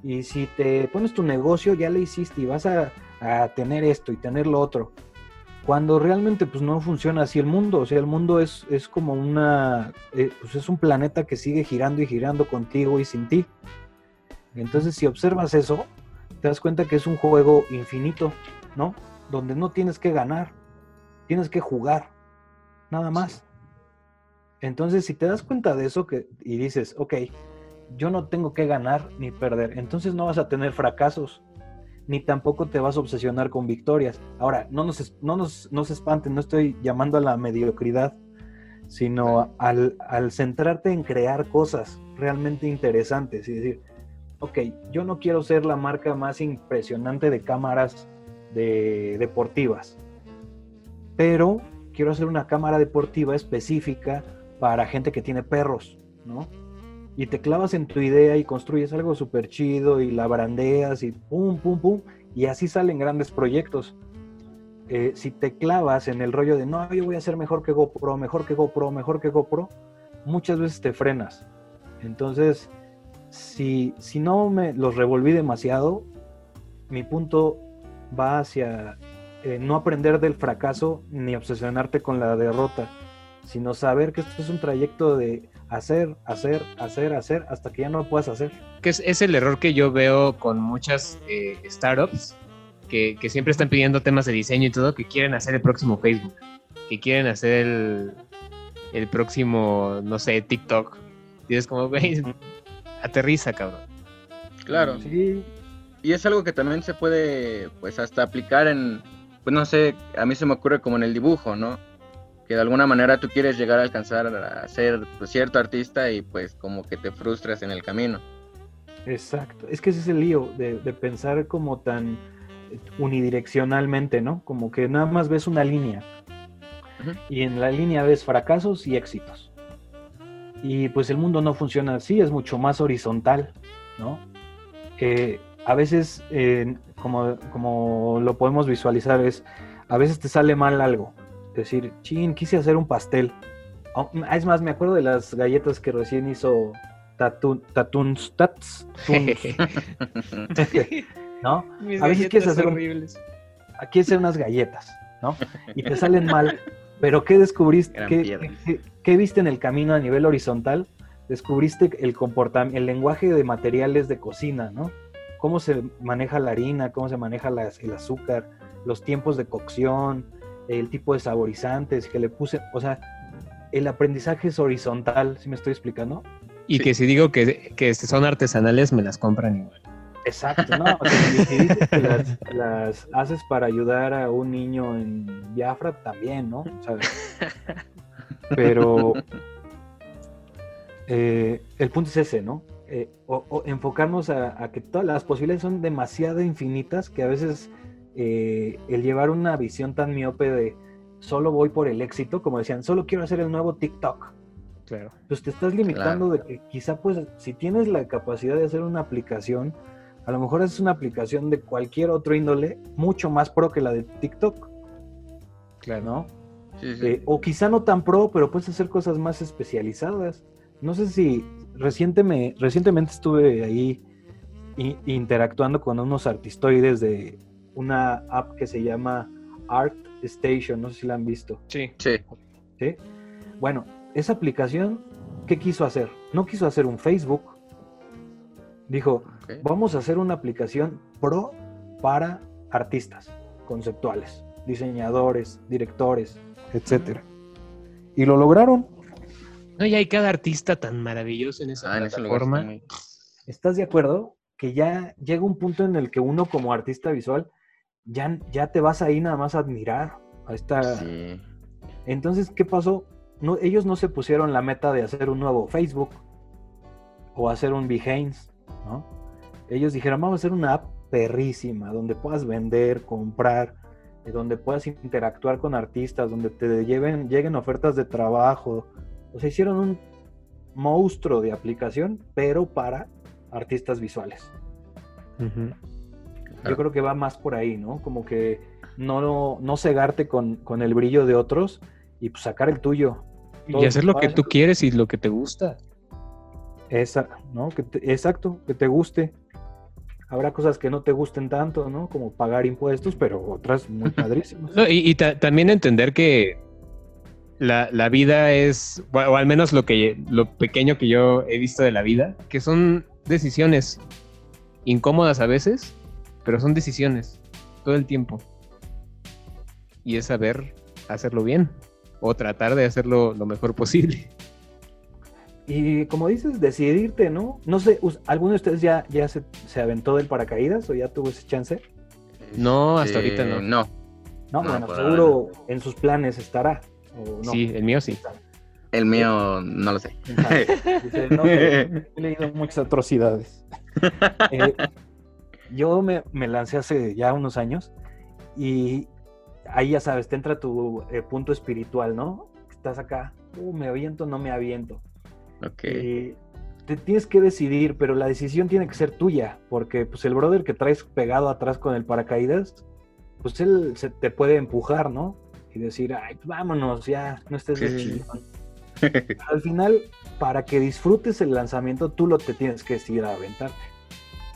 Y si te pones tu negocio, ya la hiciste y vas a, a tener esto y tener lo otro cuando realmente pues no funciona así el mundo, o sea, el mundo es, es como una, eh, pues es un planeta que sigue girando y girando contigo y sin ti. Entonces, si observas eso, te das cuenta que es un juego infinito, ¿no? Donde no tienes que ganar, tienes que jugar, nada más. Entonces, si te das cuenta de eso que, y dices, ok, yo no tengo que ganar ni perder, entonces no vas a tener fracasos, ni tampoco te vas a obsesionar con victorias. Ahora, no nos, no nos, espanten, no estoy llamando a la mediocridad, sino al, centrarte en crear cosas realmente interesantes y decir, ok, yo no quiero ser la marca más impresionante de cámaras de, deportivas, pero quiero hacer una cámara deportiva específica para gente que tiene perros, ¿no? Y te clavas en tu idea y construyes algo súper chido y la brandeas y pum, pum, pum, y así salen grandes proyectos. Eh, si te clavas en el rollo de no, yo voy a ser mejor que GoPro, mejor que GoPro, mejor que GoPro, muchas veces te frenas. Entonces, si, si no me los revolví demasiado, mi punto va hacia eh, no aprender del fracaso ni obsesionarte con la derrota, sino saber que esto es un trayecto de hacer, hacer, hacer, hacer, hasta que ya no lo puedas hacer. Que es, el error que yo veo con muchas eh, startups que, siempre están pidiendo temas de diseño y todo, que quieren hacer el próximo Facebook, que quieren hacer el, el próximo, no sé, TikTok. Y es como, güey, aterriza, cabrón. Claro. Sí. Y es algo que también se puede, pues, hasta aplicar en, pues, no sé, a mí se me ocurre como en el dibujo, ¿no? Que de alguna manera tú quieres llegar a alcanzar a ser pues, cierto artista y pues como que te frustras en el camino. Exacto, es que ese es el lío de, pensar como tan unidireccionalmente, ¿no? Como que nada más ves una línea y en la línea ves fracasos y éxitos. Y pues el mundo no funciona así, es mucho más horizontal, ¿no? Eh, a veces, como, como lo podemos visualizar, es a veces te sale mal algo, decir, chin, quise hacer un pastel. Oh, es más, me acuerdo de las galletas que recién hizo Tatun, Tatuns, Tats. ¿No? a veces quieres hacer horribles. Aquí hacer unas galletas, ¿no? Y te salen mal. Pero ¿qué descubriste? Qué, viste en el camino a nivel horizontal? Descubriste el comportamiento, el lenguaje de materiales de cocina, ¿no? Cómo se maneja la harina, cómo se maneja el azúcar, los tiempos de cocción, el tipo de saborizantes que le puse, o sea, el aprendizaje es horizontal, ¿sí me estoy explicando? Y que si digo que, que, son artesanales, me las compran igual. Exacto, ¿no? O sea, si dices que las, haces para ayudar a un niño en Biafra, también, ¿no? Pero eh, el punto es ese, ¿no? Eh, o, enfocarnos a, a, que todas las posibilidades son demasiado infinitas que a veces eh, el llevar una visión tan miope de solo voy por el éxito, como decían, solo quiero hacer el nuevo TikTok. Claro. Pues te estás limitando de que quizá pues si tienes la capacidad de hacer una aplicación, a lo mejor es una aplicación de cualquier otro índole, mucho más pro que la de TikTok. Claro. ¿No? Eh, o quizá no tan pro, pero puedes hacer cosas más especializadas. No sé si recientemente, recientemente estuve ahí interactuando con unos artistoides de una app que se llama Art Station, no sé si la han visto. Sí. Sí. ¿sí? Bueno, esa aplicación, ¿qué quiso hacer? No quiso hacer un Facebook. Dijo, vamos a hacer una aplicación pro para artistas conceptuales, diseñadores, directores, etcétera. Y lo lograron. No, y hay cada artista tan maravilloso en esa Ah, en ese lugar plataforma. está muy- ¿Estás de acuerdo? Que ya llega un punto en el que uno como artista visual ya, ya te vas ahí nada más a admirar a esta... Sí. Entonces, ¿qué pasó? No, ellos no se pusieron la meta de hacer un nuevo Facebook o hacer un Behance, ¿no? Ellos dijeron, vamos a hacer una app perrísima, donde puedas vender, comprar, eh, donde puedas interactuar con artistas, donde te lleven, lleguen ofertas de trabajo. O sea, hicieron un monstruo de aplicación, pero para artistas visuales. Yo creo que va más por ahí, ¿no? Como que no, no cegarte con, con el brillo de otros y pues, sacar el tuyo. Y hacer lo que tú quieres y lo que te gusta. Esa, ¿no? Que te- exacto, que te guste. Habrá cosas que no te gusten tanto, ¿no? Como pagar impuestos, pero otras muy padrísimas. No, y y ta- también entender que la, la vida es, o al menos lo, que, lo pequeño que yo he visto de la vida, que son decisiones incómodas a veces, pero son decisiones todo el tiempo. Y es saber hacerlo bien o tratar de hacerlo lo mejor posible. Y como dices, decidirte, ¿no? No sé, ¿alguno de ustedes ya, ya se, se aventó del paracaídas o ya tuvo ese chance? No, hasta Este, ahorita no. No, No, No, bueno, seguro en sus planes estará. ¿o no? Sí, el mío sí. el mío no lo sé. Dice, no, he leído muchas atrocidades. Eh, yo me, me lancé hace ya unos años y ahí ya sabes, te entra tu eh, punto espiritual, ¿no? Estás acá, uh, me aviento, no me aviento. Ok. Y te tienes que decidir, pero la decisión tiene que ser tuya, porque pues el brother que traes pegado atrás con el paracaídas, pues él se te puede empujar, ¿no? Y decir, ay, pues vámonos, ya, no estés de Sí. al final, para que disfrutes el lanzamiento, tú lo te tienes que decidir a aventarte.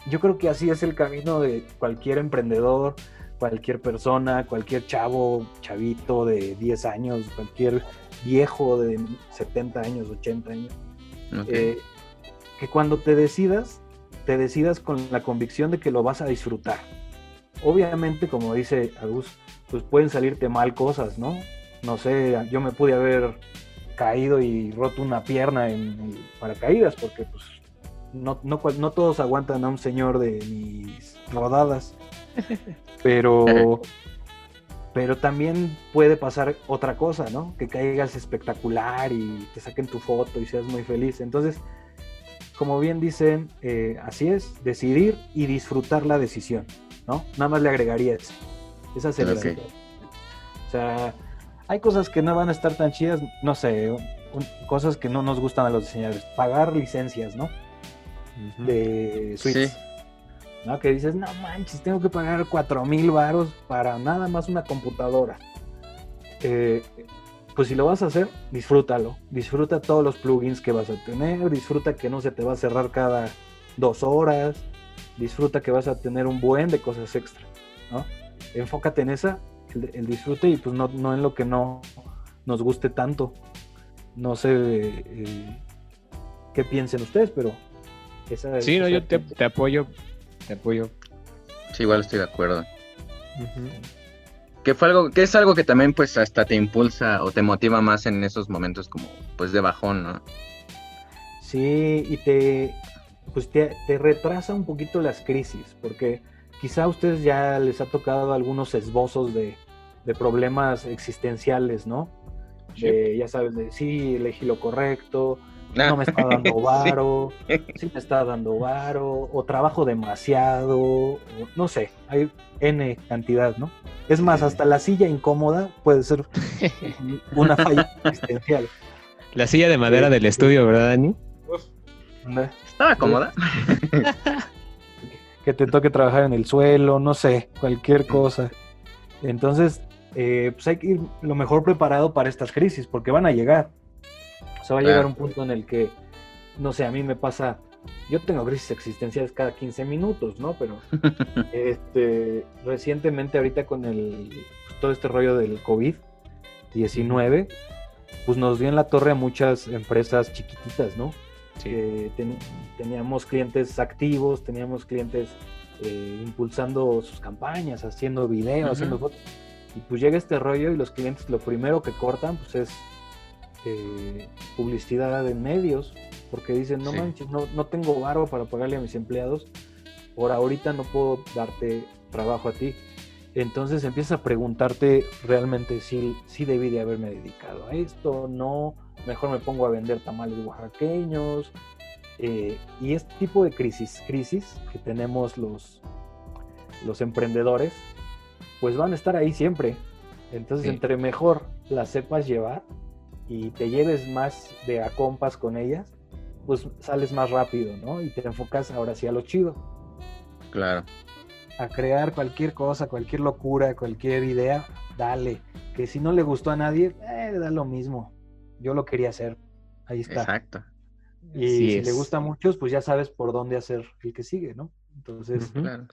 Yo creo que así es el camino de cualquier emprendedor, cualquier persona, cualquier chavo, chavito de 10 años, cualquier viejo de 70 años, 80 años. Ok. Eh, que cuando te decidas, te decidas con la convicción de que lo vas a disfrutar. Obviamente, como dice Agus, pues pueden salirte mal cosas, ¿no? No sé, yo me pude haber caído y roto una pierna en paracaídas, porque pues no, no, no todos aguantan a un señor de mis rodadas. Pero, pero también puede pasar otra cosa, ¿no? Que caigas espectacular y te saquen tu foto y seas muy feliz. Entonces, como bien dicen, eh, así es, decidir y disfrutar la decisión, ¿no? Nada más le agregaría eso. Esa sería. O sea, hay cosas que no van a estar tan chidas, no sé, un- cosas que no nos gustan a los diseñadores. Pagar licencias, ¿no? De suites. Sí. ¿no? Que dices, no manches, tengo que pagar cuatro mil varos para nada más una computadora. Eh, pues si lo vas a hacer, disfrútalo. Disfruta todos los plugins que vas a tener, disfruta que no se te va a cerrar cada dos horas, disfruta que vas a tener un buen de cosas extra, ¿no? Enfócate en esa, el, el disfrute y pues no, no en lo que no nos guste tanto. No sé eh, qué piensen ustedes, pero esa Sí, no, yo te, te apoyo. Te apoyo. Sí, igual estoy de acuerdo. Que fue algo, que es algo que también pues hasta te impulsa o te motiva más en esos momentos como pues de bajón, ¿no? Sí, y te, pues te, te retrasa un poquito las crisis, porque quizá a ustedes ya les ha tocado algunos esbozos de, de problemas existenciales, ¿no? De, ya sabes, de sí, elegí lo correcto, no me está dando varo, sí. me está dando varo, o trabajo demasiado, o no sé, hay N cantidad, ¿no? Es más, hasta la silla incómoda puede ser una falla existencial. La silla de madera Sí, del sí. estudio, ¿verdad, Dani? Estaba cómoda. que te toque trabajar en el suelo, no sé, cualquier cosa. Entonces, eh, pues hay que ir lo mejor preparado para estas crisis, porque van a llegar. Sea, va a llegar Claro. un punto en el que, no sé, a mí me pasa, yo tengo crisis existenciales cada 15 minutos, ¿no? Pero este, recientemente ahorita con el, todo este rollo del COVID-19, pues nos dio en la torre a muchas empresas chiquititas, ¿no? Eh, ten- teníamos clientes activos, teníamos clientes eh, impulsando sus campañas, haciendo videos, haciendo fotos. Y pues llega este rollo y los clientes lo primero que cortan pues es eh, publicidad en medios, porque dicen, no Sí. manches, no, no tengo varo para pagarle a mis empleados, por ahorita no puedo darte trabajo a ti. Entonces empiezas a preguntarte realmente si, si debí de haberme dedicado a esto, no, mejor me pongo a vender tamales oaxaqueños. eh, y este tipo de crisis, crisis que tenemos los, los emprendedores, pues van a estar ahí siempre. Entonces, Sí. entre mejor las sepas llevar y te lleves más de a compas con ellas, pues sales más rápido, ¿no? Y te enfocas ahora sí a lo chido Claro. a crear cualquier cosa, cualquier locura, cualquier idea, dale. Que si no le gustó a nadie, eh, da lo mismo. Yo lo quería hacer. Ahí está. Exacto. Y Así si es. le gusta a muchos, pues ya sabes por dónde hacer el que sigue, ¿no? Entonces. Claro.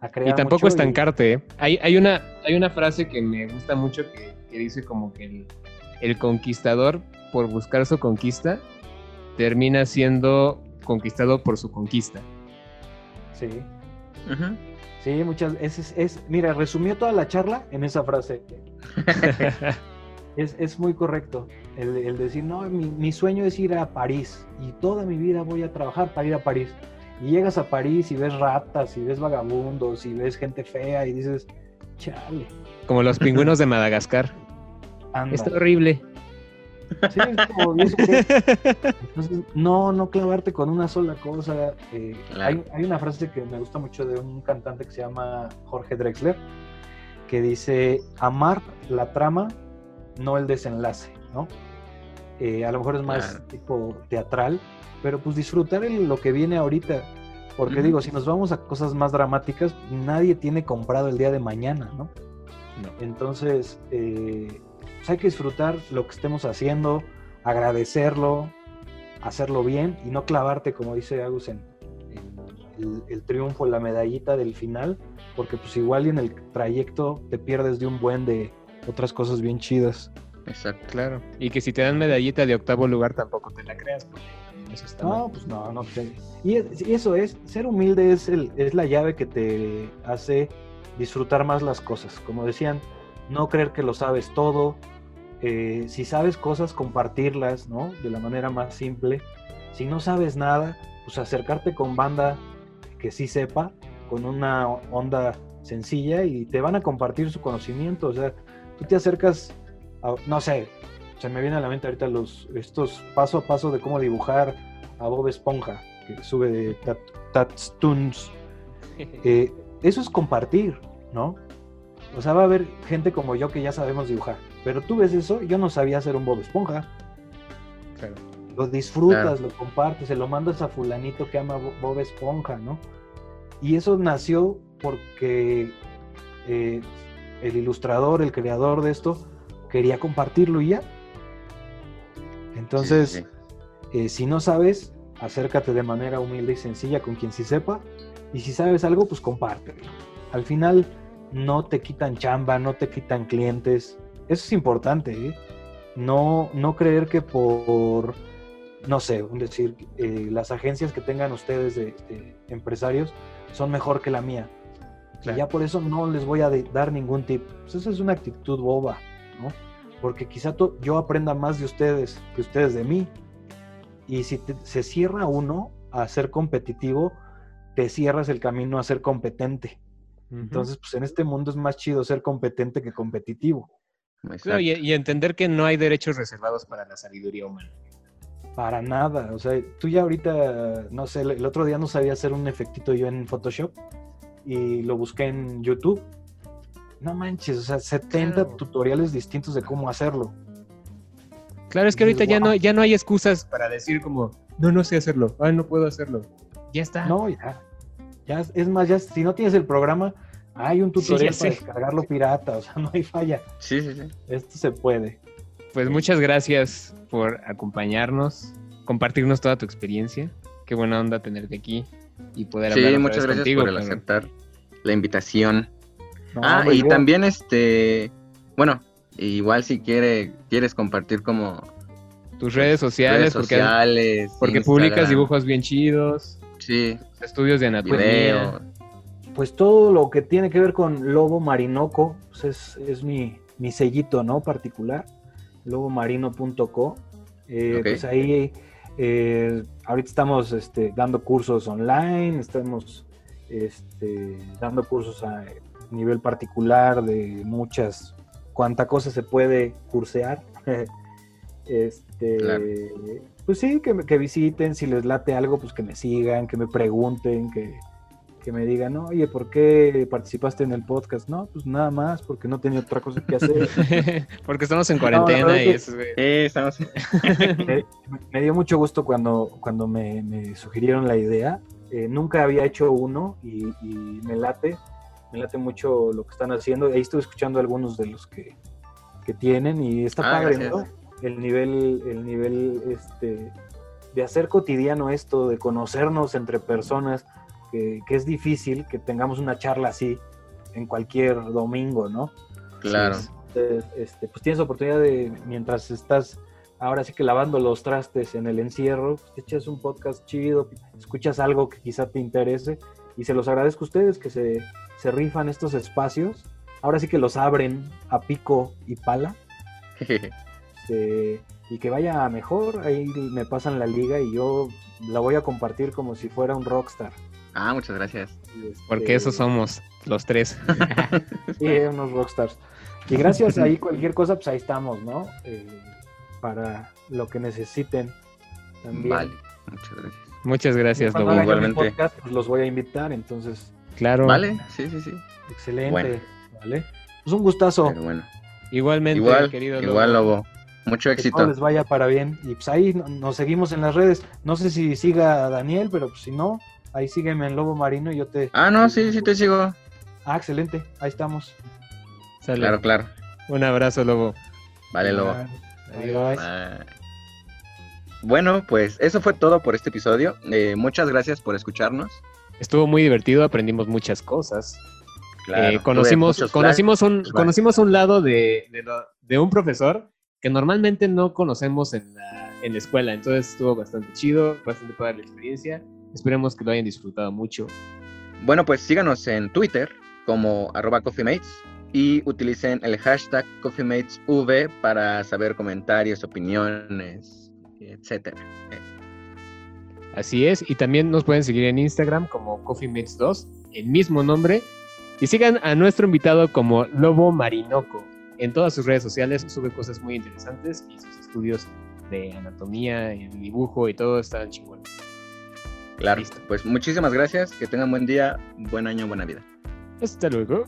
a crear Y tampoco mucho y- estancarte. ¿eh? Hay, hay, una, hay una frase que me gusta mucho que, que dice como que el, el conquistador, por buscar su conquista, termina siendo conquistado por su conquista. Sí, sí, muchas es, es, es- mira, resumió toda la charla en esa frase. Es, es muy correcto el, el decir, no, mi, mi sueño es ir a París y toda mi vida voy a trabajar para ir a París. Y llegas a París y ves ratas y ves vagabundos y ves gente fea y dices, chale, como los pingüinos de Madagascar. Anda. Está horrible. Sí, es como. Entonces, no, no clavarte con una sola cosa. eh, Claro. hay, hay una frase que me gusta mucho de un cantante que se llama Jorge Drexler, que dice, amar la trama, no el desenlace, ¿no? Eh, a lo mejor es más Claro. tipo teatral, pero pues disfrutar el- lo que viene ahorita. Porque digo, si nos vamos a cosas más dramáticas, nadie tiene comprado el día de mañana, ¿no? No. Entonces, eh, pues hay que disfrutar lo que estemos haciendo, agradecerlo, hacerlo bien y no clavarte, como dice Agus, en, el, el triunfo, la medallita del final, porque pues igual y en el trayecto te pierdes de un buen de otras cosas bien chidas. Exacto. Claro. Y que si te dan medallita de octavo lugar tampoco te la creas, porque eso está No, mal. pues no, no. te- Y, es- y eso es, ser humilde es, el, es la llave que te hace disfrutar más las cosas. Como decían, no creer que lo sabes todo. Eh, si sabes cosas, compartirlas, ¿no? De la manera más simple. Si no sabes nada, pues acercarte con banda que sí sepa, con una onda sencilla y te van a compartir su conocimiento. O sea, tú te acercas, a- no sé, se me viene a la mente ahorita los estos paso a paso de cómo dibujar a Bob Esponja, que sube de Tat- Tatstoons. Eh, eso es compartir, ¿no? O sea, va a haber gente como yo que ya sabemos dibujar, pero tú ves eso, yo no sabía hacer un Bob Esponja. Claro. Lo disfrutas, Claro. lo compartes, se lo mandas a fulanito que ama Bo- Bob Esponja, ¿no? Y eso nació porque eh, el ilustrador, el creador de esto, quería compartirlo y ya. Entonces, Sí, sí, eh, si no sabes, acércate de manera humilde y sencilla con quien sí sepa. Y si sabes algo, pues compártelo. Al final, no te quitan chamba, no te quitan clientes. Eso es importante, ¿eh? No, no creer que por, no sé, decir, eh, las agencias que tengan ustedes de, de empresarios son mejor que la mía. Y ya por eso no les voy a de- dar ningún tip. Pues esa es una actitud boba, ¿no? Porque quizá to- yo aprenda más de ustedes que ustedes de mí. Y si te- se cierra uno a ser competitivo, te cierras el camino a ser competente. Entonces, pues en este mundo es más chido ser competente que competitivo. Claro, y, y entender que no hay derechos reservados para la sabiduría humana. Para nada. O sea, tú ya ahorita, no sé, el el otro día no sabía hacer un efectito yo en Photoshop y lo busqué en YouTube. No manches, o sea, 70 Claro. tutoriales distintos de cómo hacerlo. Claro, es que Y ahorita ya wow. no, ya no hay excusas para decir como, no, no sé hacerlo, ay, no puedo hacerlo. Ya está. No, ya. Ya, es más, ya si no tienes el programa, hay un tutorial para sé. descargarlo pirata, o sea, no hay falla. Sí, sí, sí. Esto se puede. Pues muchas gracias por acompañarnos, compartirnos toda tu experiencia. Qué buena onda tenerte aquí y poder hablar Sí, otra muchas vez gracias contigo. por el aceptar la invitación. No, ah, y yo- también este Bueno, igual si quiere, quieres compartir como Tus redes sociales, redes porque, sociales, porque publicas dibujos bien chidos, Sí, estudios de anatomía. video. Pues todo lo que tiene que ver con Lobo Marinoco pues es, es mi, mi sellito, ¿no? Particular, lobomarino.co. Eh. Pues ahí, eh, ahorita estamos este, dando cursos online, estamos este, dando cursos a nivel particular de muchas, cuánta cosa se puede cursear. este, Claro. Pues sí, que, que visiten, si les late algo, pues que me sigan, que me pregunten, que, que me digan, oye, ¿por qué participaste en el podcast? No, pues nada más, porque no tenía otra cosa que hacer. porque estamos en cuarentena y es eso, güey. Sí, estamos. me, me dio mucho gusto cuando, cuando me, me sugirieron la idea. Eh, nunca había hecho uno y, y me late, me late mucho lo que están haciendo. Ahí estuve escuchando algunos de los que, que tienen y está Ah, padre, gracias. ¿no? El nivel, el nivel este, de hacer cotidiano esto, de conocernos entre personas, que, que es difícil que tengamos una charla así en cualquier domingo, ¿no? Claro. Entonces, este, pues tienes oportunidad de, mientras estás ahora sí que lavando los trastes en el encierro, pues te echas un podcast chido, escuchas algo que quizá te interese y se los agradezco a ustedes que se, se rifan estos espacios. Ahora sí que los abren a pico y pala este, y que vaya mejor. Ahí me pasan la liga y yo la voy a compartir como si fuera un rockstar. Ah, muchas gracias. Este, Porque esos somos los tres. Sí, unos rockstars. Y gracias ahí cualquier cosa, pues ahí estamos, ¿no? Eh, para lo que necesiten también. Vale, muchas gracias. Muchas gracias, Lobo. Igualmente. podcast, pues los voy a invitar, entonces, Claro. Vale, sí, sí, sí. excelente. Bueno. ¿vale? Pues un gustazo. Pero bueno. Igualmente, Igual, querido igual, Lobo. Lobo. Mucho Que éxito. les vaya para bien. Y pues ahí no- nos seguimos en las redes. No sé si siga a Daniel, pero pues si no, ahí sígueme en Lobo Marino y yo te. Ah, no, sí, sí te sigo. Ah, excelente. Ahí estamos. Sale. Claro, claro. Un abrazo, Lobo. Vale, Lobo. Adiós. Bye. Bueno, pues eso fue todo por este episodio. Eh, muchas gracias por escucharnos. Estuvo muy divertido, aprendimos muchas cosas. Claro, Eh, conocimos, conocimos, un, conocimos un lado de, de, lo- de un profesor que normalmente no conocemos en la, en la escuela. Entonces estuvo bastante chido, bastante padre la experiencia. Esperemos que lo hayan disfrutado mucho. Bueno, pues síganos en Twitter como arroba coffeemates y utilicen el hashtag coffeematesv para saber comentarios, opiniones, etcétera. Así es. Y también nos pueden seguir en Instagram como CoffeeMates2, el mismo nombre. Y sigan a nuestro invitado como Lobo Marinoco. En todas sus redes sociales sube cosas muy interesantes y sus estudios de anatomía y de dibujo y todo están chingones. Claro, Listo. pues muchísimas gracias, que tengan buen día, buen año, buena vida. Hasta luego.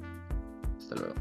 Hasta luego.